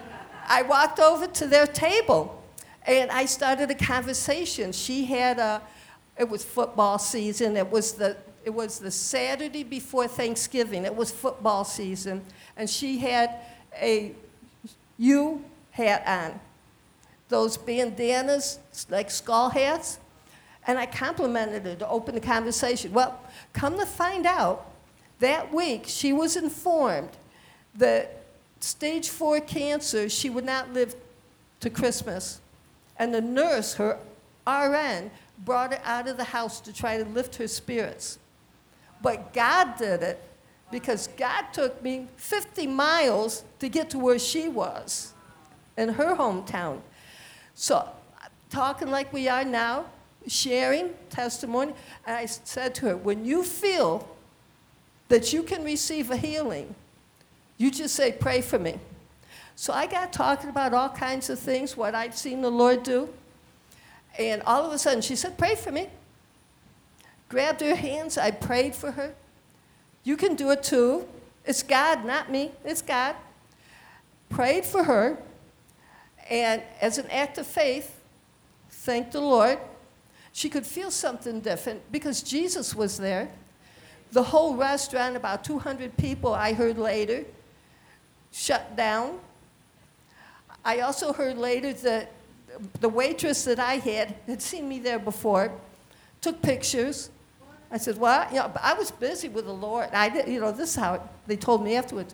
S2: I walked over to their table, and I started a conversation. She had a, it was football season. It was the it was the Saturday before Thanksgiving. It was football season, and she had a U hat on, those bandanas like skull hats, and I complimented her to open the conversation. Well, come to find out, that week she was informed that stage four cancer, she would not live to Christmas. And the nurse, her RN, brought her out of the house to try to lift her spirits. But God did it because God took me 50 miles to get to where she was in her hometown. So, talking like we are now, sharing testimony, and I said to her, when you feel that you can receive a healing, you just say, pray for me. So I got talking about all kinds of things, what I'd seen the Lord do. And all of a sudden, she said, Pray for me. Grabbed her hands, I prayed for her. You can do it too. It's God, not me. It's God. Prayed for her. And as an act of faith, thanked the Lord. She could feel something different because Jesus was there. The whole restaurant, about 200 people, I heard later, shut down. I also heard later that the waitress that I had had seen me there before, took pictures. I said, "Well, You know, I was busy with the Lord. I did, you know, this is how they told me afterwards.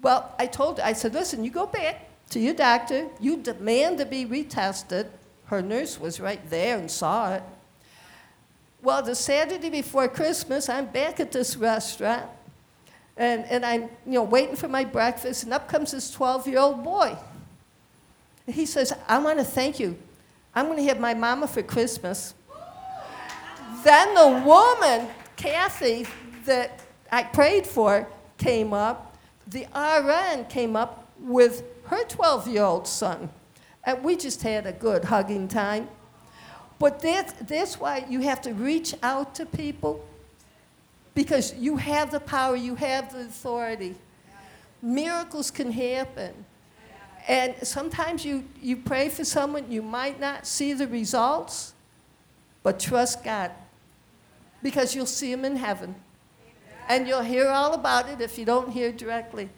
S2: Well, I told her, I said, "Listen, you go back to your doctor. You demand to be retested." Her nurse was right there and saw it. Well, the Saturday before Christmas, I'm back at this restaurant, and, and I'm, you know, waiting for my breakfast, and up comes this 12-year-old boy. He says, I want to thank you. I'm going to have my mama for Christmas. then the woman, Kathy, that I prayed for, came up. The RN came up with her 12 year old son. And we just had a good hugging time. But that's, that's why you have to reach out to people because you have the power, you have the authority. Miracles can happen. And sometimes you, you pray for someone, you might not see the results, but trust God because you'll see Him in heaven. And you'll hear all about it if you don't hear directly.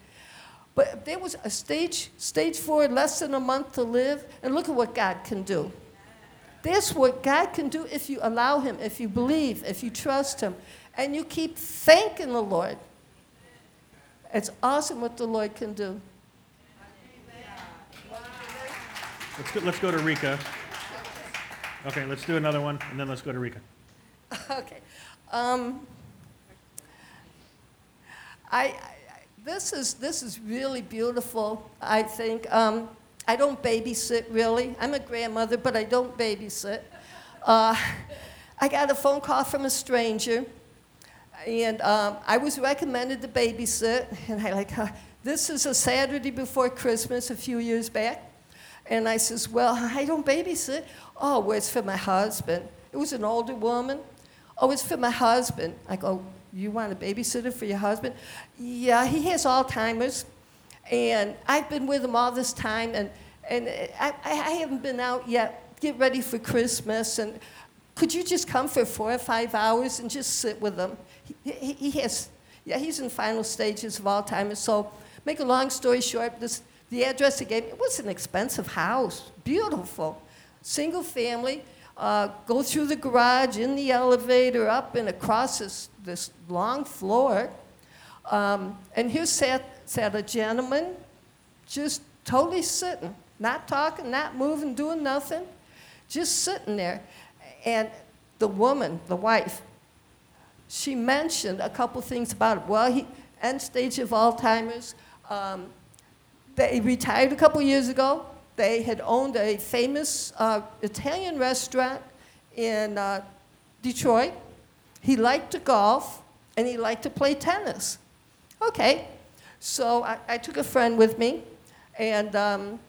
S2: But there was a stage, stage four, less than a month to live, and look at what God can do. That's what God can do if you allow Him, if you believe, if you trust Him, and you keep thanking the Lord. It's awesome what the Lord can do.
S1: Let's go, let's go to Rika. Okay, let's do another one, and then let's go to Rika.
S2: Okay. Um, I, I, this is this is really beautiful. I think um, I don't babysit really. I'm a grandmother, but I don't babysit. Uh, I got a phone call from a stranger, and um, I was recommended to babysit. And I like, uh, this is a Saturday before Christmas a few years back. And I says, well, I don't babysit. Oh, well, it's for my husband. It was an older woman. Oh, it's for my husband. I go, you want a babysitter for your husband? Yeah, he has Alzheimer's. And I've been with him all this time, and, and I, I haven't been out yet. Get ready for Christmas. And could you just come for four or five hours and just sit with him? He, he, he has, yeah, he's in final stages of Alzheimer's. So, make a long story short, this, the address he gave me, it was an expensive house, beautiful, single family. Uh, go through the garage, in the elevator, up and across this, this long floor. Um, and here sat, sat a gentleman just totally sitting, not talking, not moving, doing nothing, just sitting there. And the woman, the wife, she mentioned a couple things about it. Well, he, end stage of Alzheimer's. Um, they retired a couple years ago. They had owned a famous uh, Italian restaurant in uh, Detroit. He liked to golf and he liked to play tennis. Okay, so I, I took a friend with me, and um,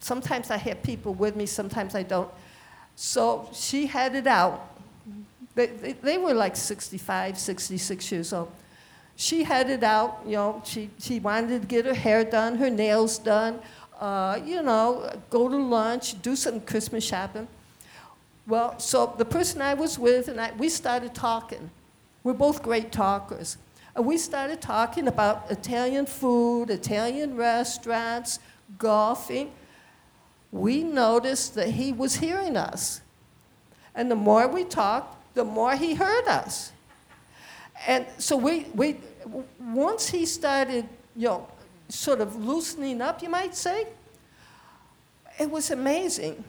S2: sometimes I have people with me, sometimes I don't. So she had it out. They, they, they were like 65, 66 years old. She had it out, you know, she, she wanted to get her hair done, her nails done, uh, you know, go to lunch, do some Christmas shopping. Well, so the person I was with and I, we started talking. We're both great talkers. And we started talking about Italian food, Italian restaurants, golfing. We noticed that he was hearing us. And the more we talked, the more he heard us. And so we, we once he started, you know, sort of loosening up, you might say, it was amazing.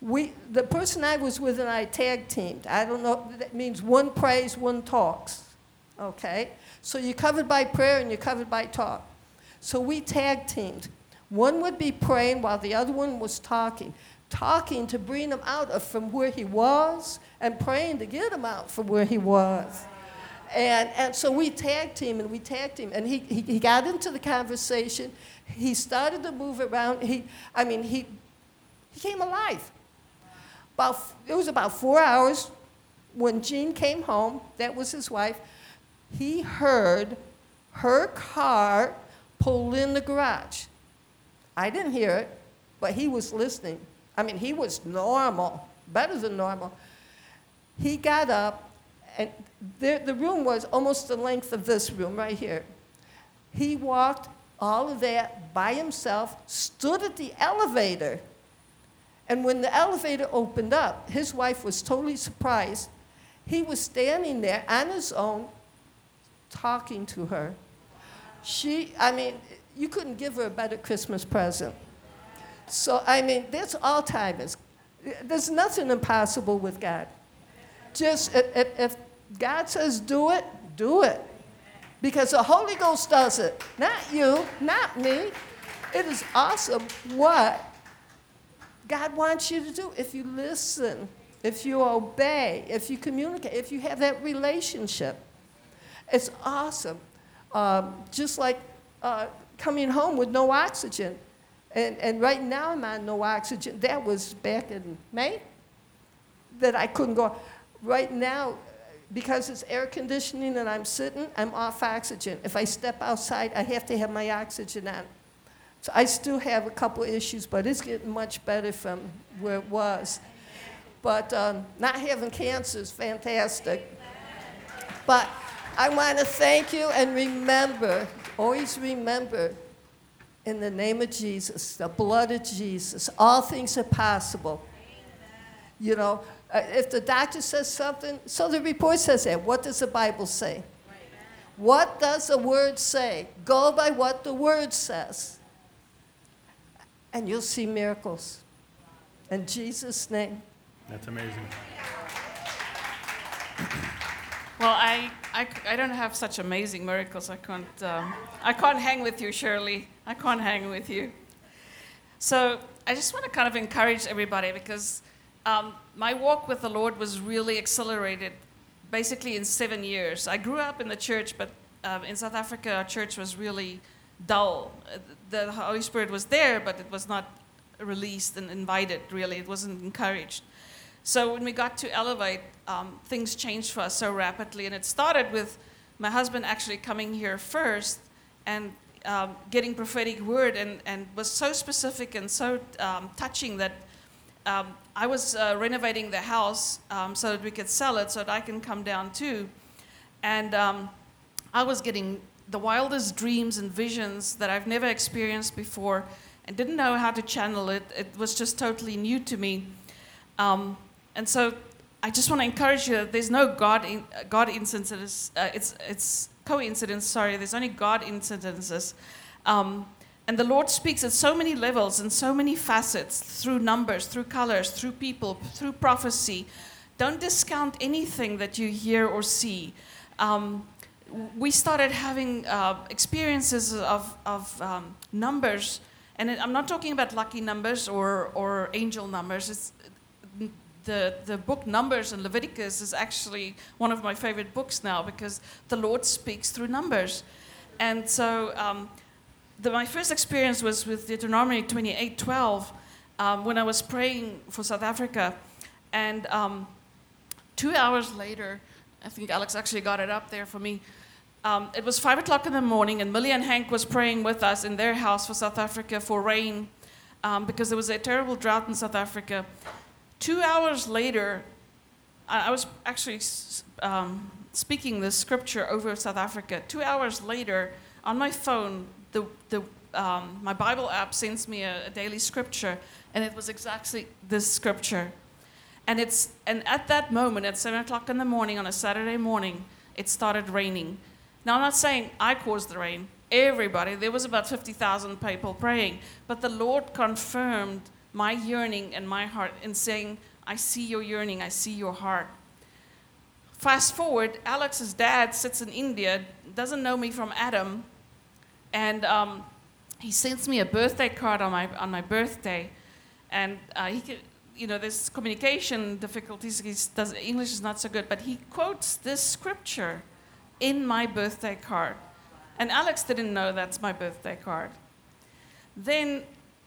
S2: We, the person I was with and I tag teamed. I don't know, that means one prays, one talks. Okay? So you're covered by prayer and you're covered by talk. So we tag teamed. One would be praying while the other one was talking. Talking to bring him out of from where he was and praying to get him out from where he was. And, and so we tagged him and we tagged him. And he, he, he got into the conversation. He started to move around. He, I mean, he, he came alive. About, it was about four hours when Jean came home, that was his wife, he heard her car pull in the garage. I didn't hear it, but he was listening. I mean, he was normal, better than normal. He got up, and the, the room was almost the length of this room right here. He walked all of that by himself, stood at the elevator. And when the elevator opened up, his wife was totally surprised. He was standing there on his own, talking to her. She, I mean, you couldn't give her a better Christmas present. So, I mean, that's Alzheimer's. There's nothing impossible with God. Just if, if God says do it, do it. Because the Holy Ghost does it, not you, not me. It is awesome what God wants you to do if you listen, if you obey, if you communicate, if you have that relationship. It's awesome. Um, just like uh, coming home with no oxygen. And, and right now I'm on no oxygen. That was back in May that I couldn't go. Right now, because it's air conditioning and I'm sitting, I'm off oxygen. If I step outside, I have to have my oxygen on. So I still have a couple issues, but it's getting much better from where it was. But um, not having cancer is fantastic. But I want to thank you and remember, always remember, in the name of Jesus, the blood of Jesus, all things are possible. You know, uh, if the doctor says something, so the report says that. What does the Bible say? What does the word say? Go by what the word says. And you'll see miracles. In Jesus' name.
S1: That's amazing.
S3: Well, I, I, I don't have such amazing miracles. I can't, um, I can't hang with you, Shirley. I can't hang with you. So I just want to kind of encourage everybody because um, my walk with the Lord was really accelerated basically in seven years. I grew up in the church, but um, in South Africa, our church was really dull. The Holy Spirit was there, but it was not released and invited, really. It wasn't encouraged. So when we got to Elevate, um, things changed for us so rapidly. And it started with my husband actually coming here first and um, getting prophetic word and, and was so specific and so um, touching that um, I was uh, renovating the house um, so that we could sell it so that I can come down too. And um, I was getting the wildest dreams and visions that I've never experienced before and didn't know how to channel it. It was just totally new to me. Um, and so I just want to encourage you that there's no God, in, God incidences. Uh, it's, it's coincidence, sorry. There's only God incidences. Um, and the Lord speaks at so many levels and so many facets through numbers, through colors, through people, through prophecy. Don't discount anything that you hear or see. Um, we started having uh, experiences of, of um, numbers, and I'm not talking about lucky numbers or, or angel numbers. It's, the, the book Numbers and Leviticus is actually one of my favorite books now because the Lord speaks through numbers. And so um, the, my first experience was with Deuteronomy 28:12 um, when I was praying for South Africa. And um, two hours later, I think Alex actually got it up there for me. Um, it was five o'clock in the morning, and Millie and Hank was praying with us in their house for South Africa for rain um, because there was a terrible drought in South Africa. Two hours later, I, was actually um, speaking this scripture over South Africa. Two hours later, on my phone, the, the, um, my Bible app sends me a, a daily scripture, and it was exactly this scripture. And, it's, and at that moment, at 7 o'clock in the morning on a Saturday morning, it started raining. Now, I'm not saying I caused the rain. Everybody, there was about 50,000 people praying. But the Lord confirmed my yearning and my heart and saying, I see your yearning, I see your heart. Fast forward, Alex's dad sits in India, doesn't know me from Adam, and um, he sends me a birthday card on my, on my birthday. And uh, he you know, there's communication difficulties. Does, English is not so good, but he quotes this scripture in my birthday card. And Alex didn't know that's my birthday card. Then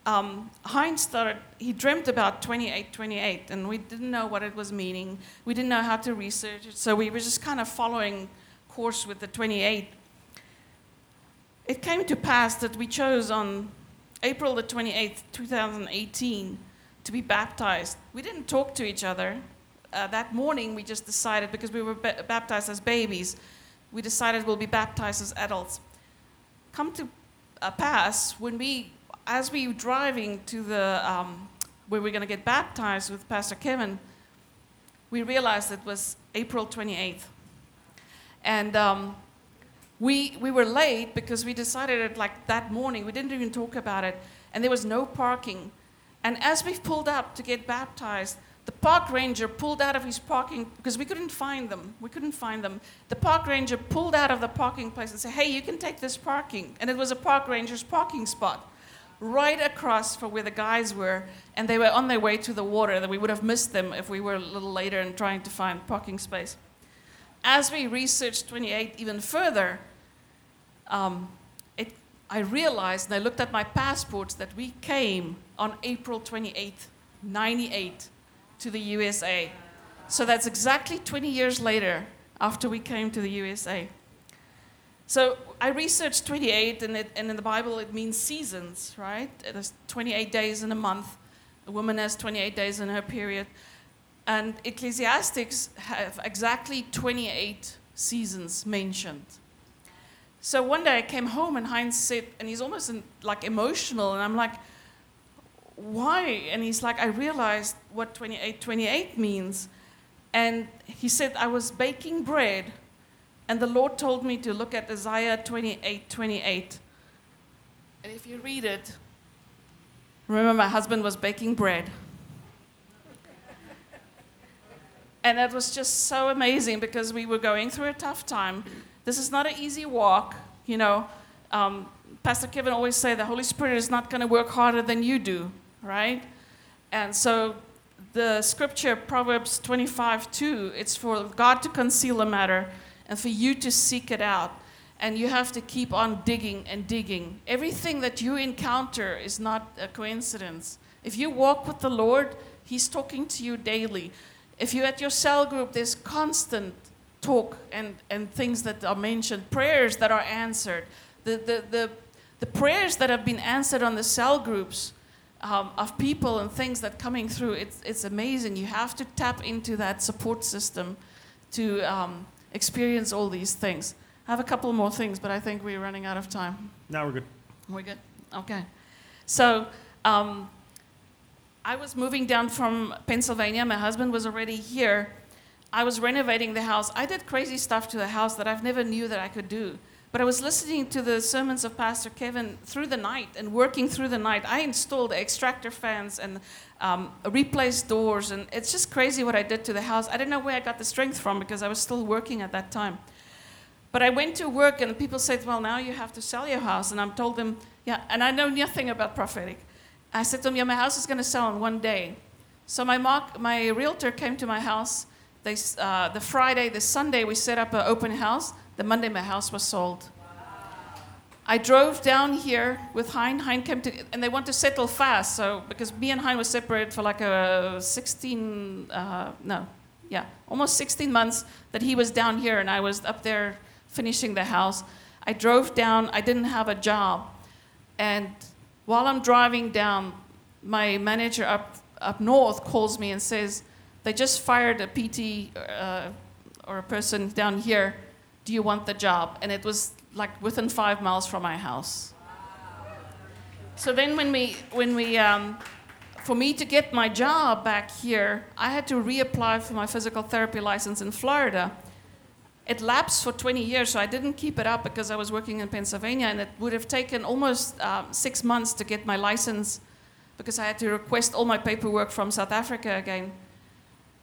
S3: um, Heinz started, he dreamt about 2828, and we didn't know what it was meaning. We didn't know how to research it, so we were just kind of following course with the 28. It came to pass that we chose on April the 28th, 2018, to be baptized. We didn't talk to each other. Uh, that morning, we just decided, because we were ba- baptized as babies, we decided we'll be baptized as adults. Come to uh, pass, when we, as we were driving to the, um, where we're going to get baptized with Pastor Kevin, we realized it was April 28th. And um, we, we were late because we decided it like that morning. We didn't even talk about it. And there was no parking. And as we pulled up to get baptized, the park ranger pulled out of his parking because we couldn't find them. We couldn't find them. The park ranger pulled out of the parking place and said, "Hey, you can take this parking." And it was a park ranger's parking spot right across from where the guys were, and they were on their way to the water. That we would have missed them if we were a little later and trying to find parking space. As we researched 28 even further, um, it, I realized, and I looked at my passports, that we came on April 28, 98 to the USA. So that's exactly 20 years later after we came to the USA. So I researched 28, and, it, and in the Bible it means seasons, right? Is 28 days in a month. A woman has 28 days in her period. And Ecclesiastics have exactly 28 seasons mentioned. So one day I came home and Heinz said, and he's almost in, like emotional, and I'm like, why? And he's like, I realized what 2828 means. And he said, I was baking bread, and the Lord told me to look at Isaiah 28 28. And if you read it, remember my husband was baking bread. and that was just so amazing because we were going through a tough time. This is not an easy walk, you know. Um, Pastor Kevin always say the Holy Spirit is not going to work harder than you do, right? And so the scripture, Proverbs 25 2, it's for God to conceal a matter and for you to seek it out. And you have to keep on digging and digging. Everything that you encounter is not a coincidence. If you walk with the Lord, He's talking to you daily. If you're at your cell group, there's constant talk and, and things that are mentioned, prayers that are answered. The, the, the, the prayers that have been answered on the cell groups um, of people and things that coming through, it's, it's amazing. You have to tap into that support system to um, experience all these things. I have a couple more things, but I think we're running out of time.
S1: Now we're good.
S3: We're good? Okay. So, um, I was moving down from Pennsylvania. My husband was already here. I was renovating the house. I did crazy stuff to the house that I've never knew that I could do. But I was listening to the sermons of Pastor Kevin through the night and working through the night. I installed extractor fans and um, replaced doors, and it's just crazy what I did to the house. I don't know where I got the strength from because I was still working at that time. But I went to work, and people said, Well, now you have to sell your house. And I told them, Yeah, and I know nothing about prophetic. I said to them, Yeah, my house is going to sell in one day. So my, my realtor came to my house. They, uh, the Friday, the Sunday, we set up an open house. The Monday, my house was sold. I drove down here with Hein. Hein came to, and they want to settle fast. So, because me and Hein were separated for like a 16, uh, no, yeah, almost 16 months that he was down here and I was up there finishing the house. I drove down, I didn't have a job. And while I'm driving down, my manager up, up north calls me and says, They just fired a PT uh, or a person down here. Do you want the job? And it was like within five miles from my house. So then, when we, when we, um, for me to get my job back here, I had to reapply for my physical therapy license in Florida. It lapsed for 20 years, so I didn't keep it up because I was working in Pennsylvania, and it would have taken almost um, six months to get my license because I had to request all my paperwork from South Africa again.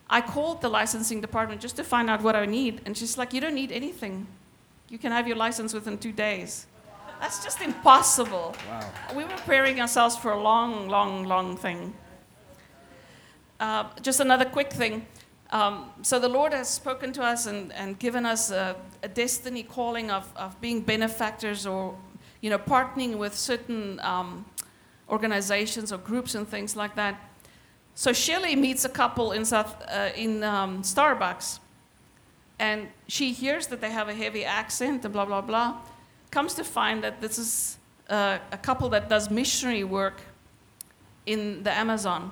S3: I called the licensing department just to find out what I need, and she's like, You don't need anything. You can have your license within two days. That's just impossible.
S1: Wow.
S3: We were preparing ourselves for a long, long, long thing. Uh, just another quick thing. Um, so the Lord has spoken to us and, and given us a, a destiny calling of, of being benefactors or, you know, partnering with certain um, organizations or groups and things like that. So Shelley meets a couple in, South, uh, in um, Starbucks, and she hears that they have a heavy accent and blah, blah, blah. Comes to find that this is uh, a couple that does missionary work in the Amazon.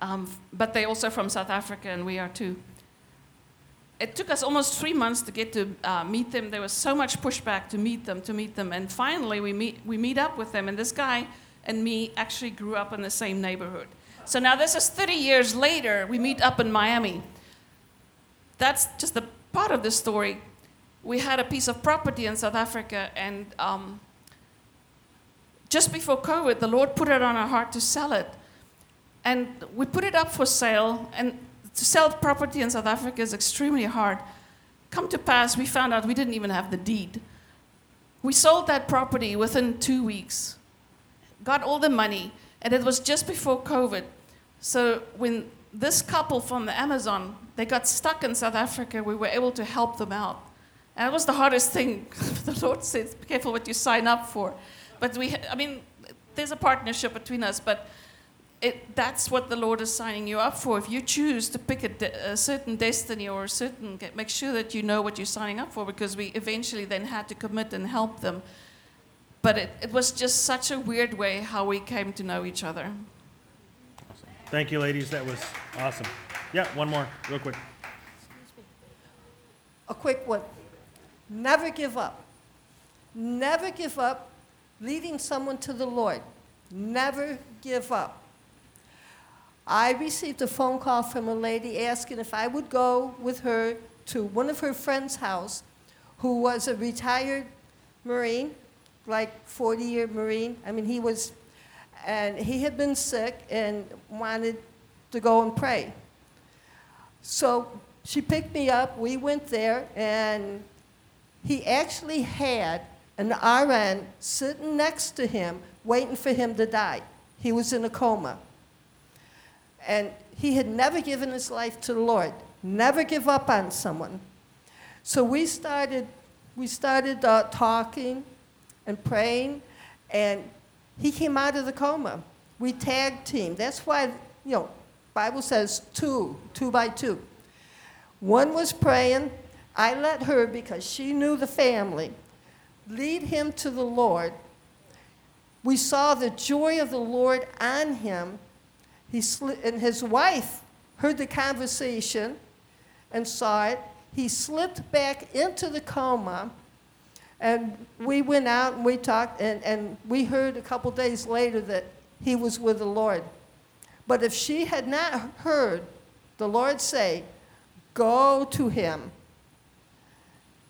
S3: Um, but they're also from South Africa, and we are too. It took us almost three months to get to uh, meet them. There was so much pushback to meet them, to meet them. And finally, we meet, we meet up with them. And this guy and me actually grew up in the same neighborhood. So now, this is 30 years later, we meet up in Miami. That's just a part of the story. We had a piece of property in South Africa, and um, just before COVID, the Lord put it on our heart to sell it. And we put it up for sale, and to sell property in South Africa is extremely hard. Come to pass, we found out we didn't even have the deed. We sold that property within two weeks, got all the money, and it was just before COVID. So when this couple from the Amazon, they got stuck in South Africa, we were able to help them out. And it was the hardest thing. the Lord said, be careful what you sign up for. But we, I mean, there's a partnership between us, but it, that's what the Lord is signing you up for. If you choose to pick a, de- a, certain destiny or a certain, make sure that you know what you're signing up for because we eventually then had to commit and help them. But it, it was just such a weird way how we came to know each other.
S1: Thank you, ladies. That was awesome. Yeah, one more, real quick.
S2: A quick one. Never give up. Never give up leading someone to the Lord. Never give up. I received a phone call from a lady asking if I would go with her to one of her friends' house who was a retired Marine, like 40 year Marine. I mean, he was, and he had been sick and wanted to go and pray. So she picked me up, we went there, and he actually had an RN sitting next to him, waiting for him to die. He was in a coma. And he had never given his life to the Lord. Never give up on someone. So we started, we started uh, talking and praying, and he came out of the coma. We tag team. That's why, you know, Bible says two, two by two. One was praying. I let her, because she knew the family, lead him to the Lord. We saw the joy of the Lord on him. He sli- and his wife heard the conversation and saw it. He slipped back into the coma. And we went out and we talked, and, and we heard a couple days later that he was with the Lord. But if she had not heard the Lord say, Go to him,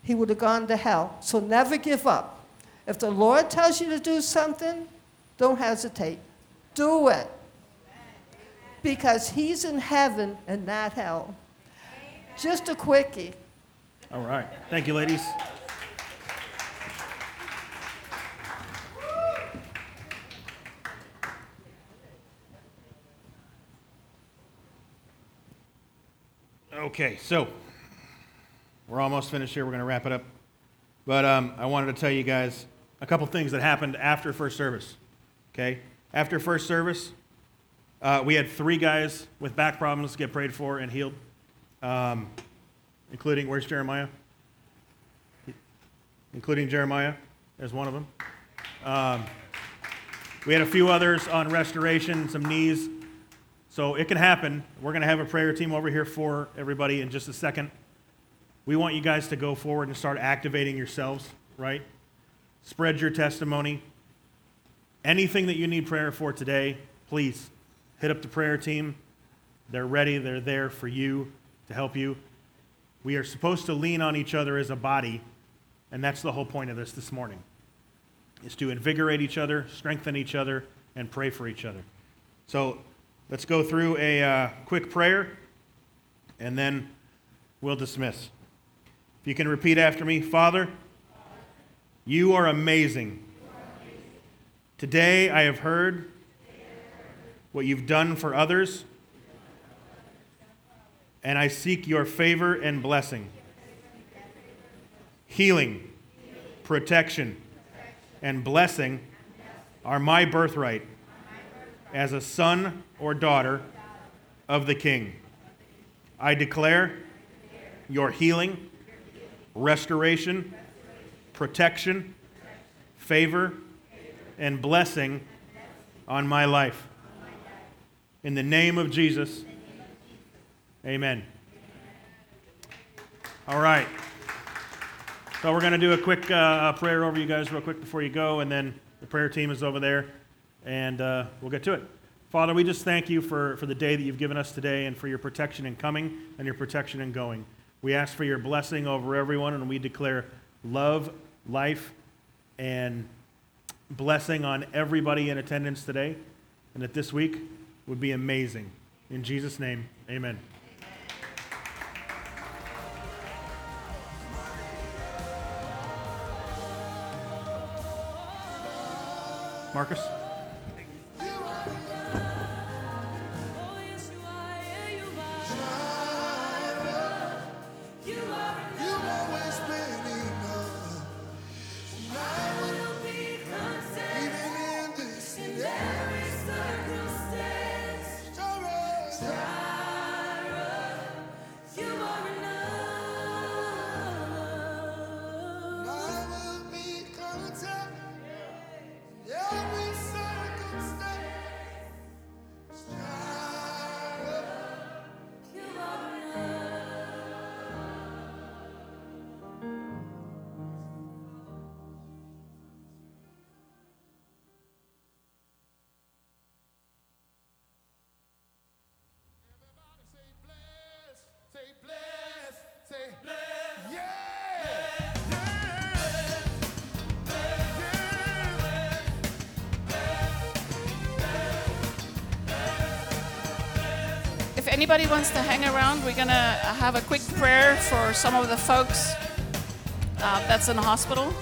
S2: he would have gone to hell. So never give up. If the Lord tells you to do something, don't hesitate. Do it. Because he's in heaven and not hell. Just a quickie.
S1: All right. Thank you, ladies. Okay, so we're almost finished here. We're going to wrap it up. But um, I wanted to tell you guys a couple things that happened after first service. Okay? After first service, uh, we had three guys with back problems get prayed for and healed, um, including, where's Jeremiah? Including Jeremiah as one of them. Um, we had a few others on restoration, some knees. So it can happen. We're going to have a prayer team over here for everybody in just a second. We want you guys to go forward and start activating yourselves, right? Spread your testimony. Anything that you need prayer for today, please hit up the prayer team. They're ready, they're there for you to help you. We are supposed to lean on each other as a body, and that's the whole point of this this morning. Is to invigorate each other, strengthen each other, and pray for each other. So let's go through a uh, quick prayer, and then we'll dismiss. If you can repeat after me Father, you are amazing. Today I have heard what you've done for others, and I seek your favor and blessing. Healing, protection, and blessing are my birthright as a son or daughter of the King. I declare your healing, restoration, protection, favor, and blessing on my life. In the name of Jesus, amen. All right. So we're going to do a quick uh, prayer over you guys, real quick, before you go, and then the prayer team is over there, and uh, we'll get to it. Father, we just thank you for, for the day that you've given us today and for your protection in coming and your protection in going. We ask for your blessing over everyone, and we declare love, life, and blessing on everybody in attendance today, and that this week would be amazing. In Jesus' name, amen. Marcus?
S3: Anybody wants to hang around, we're going to have a quick prayer for some of the folks uh, that's in the hospital.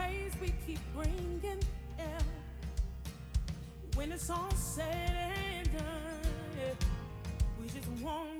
S4: praise we keep bringing yeah. When it's all said and done, yeah, we just want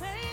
S4: say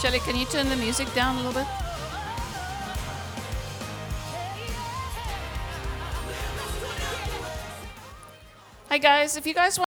S3: Shelly, can you turn the music down a little bit? Hey guys, if you guys want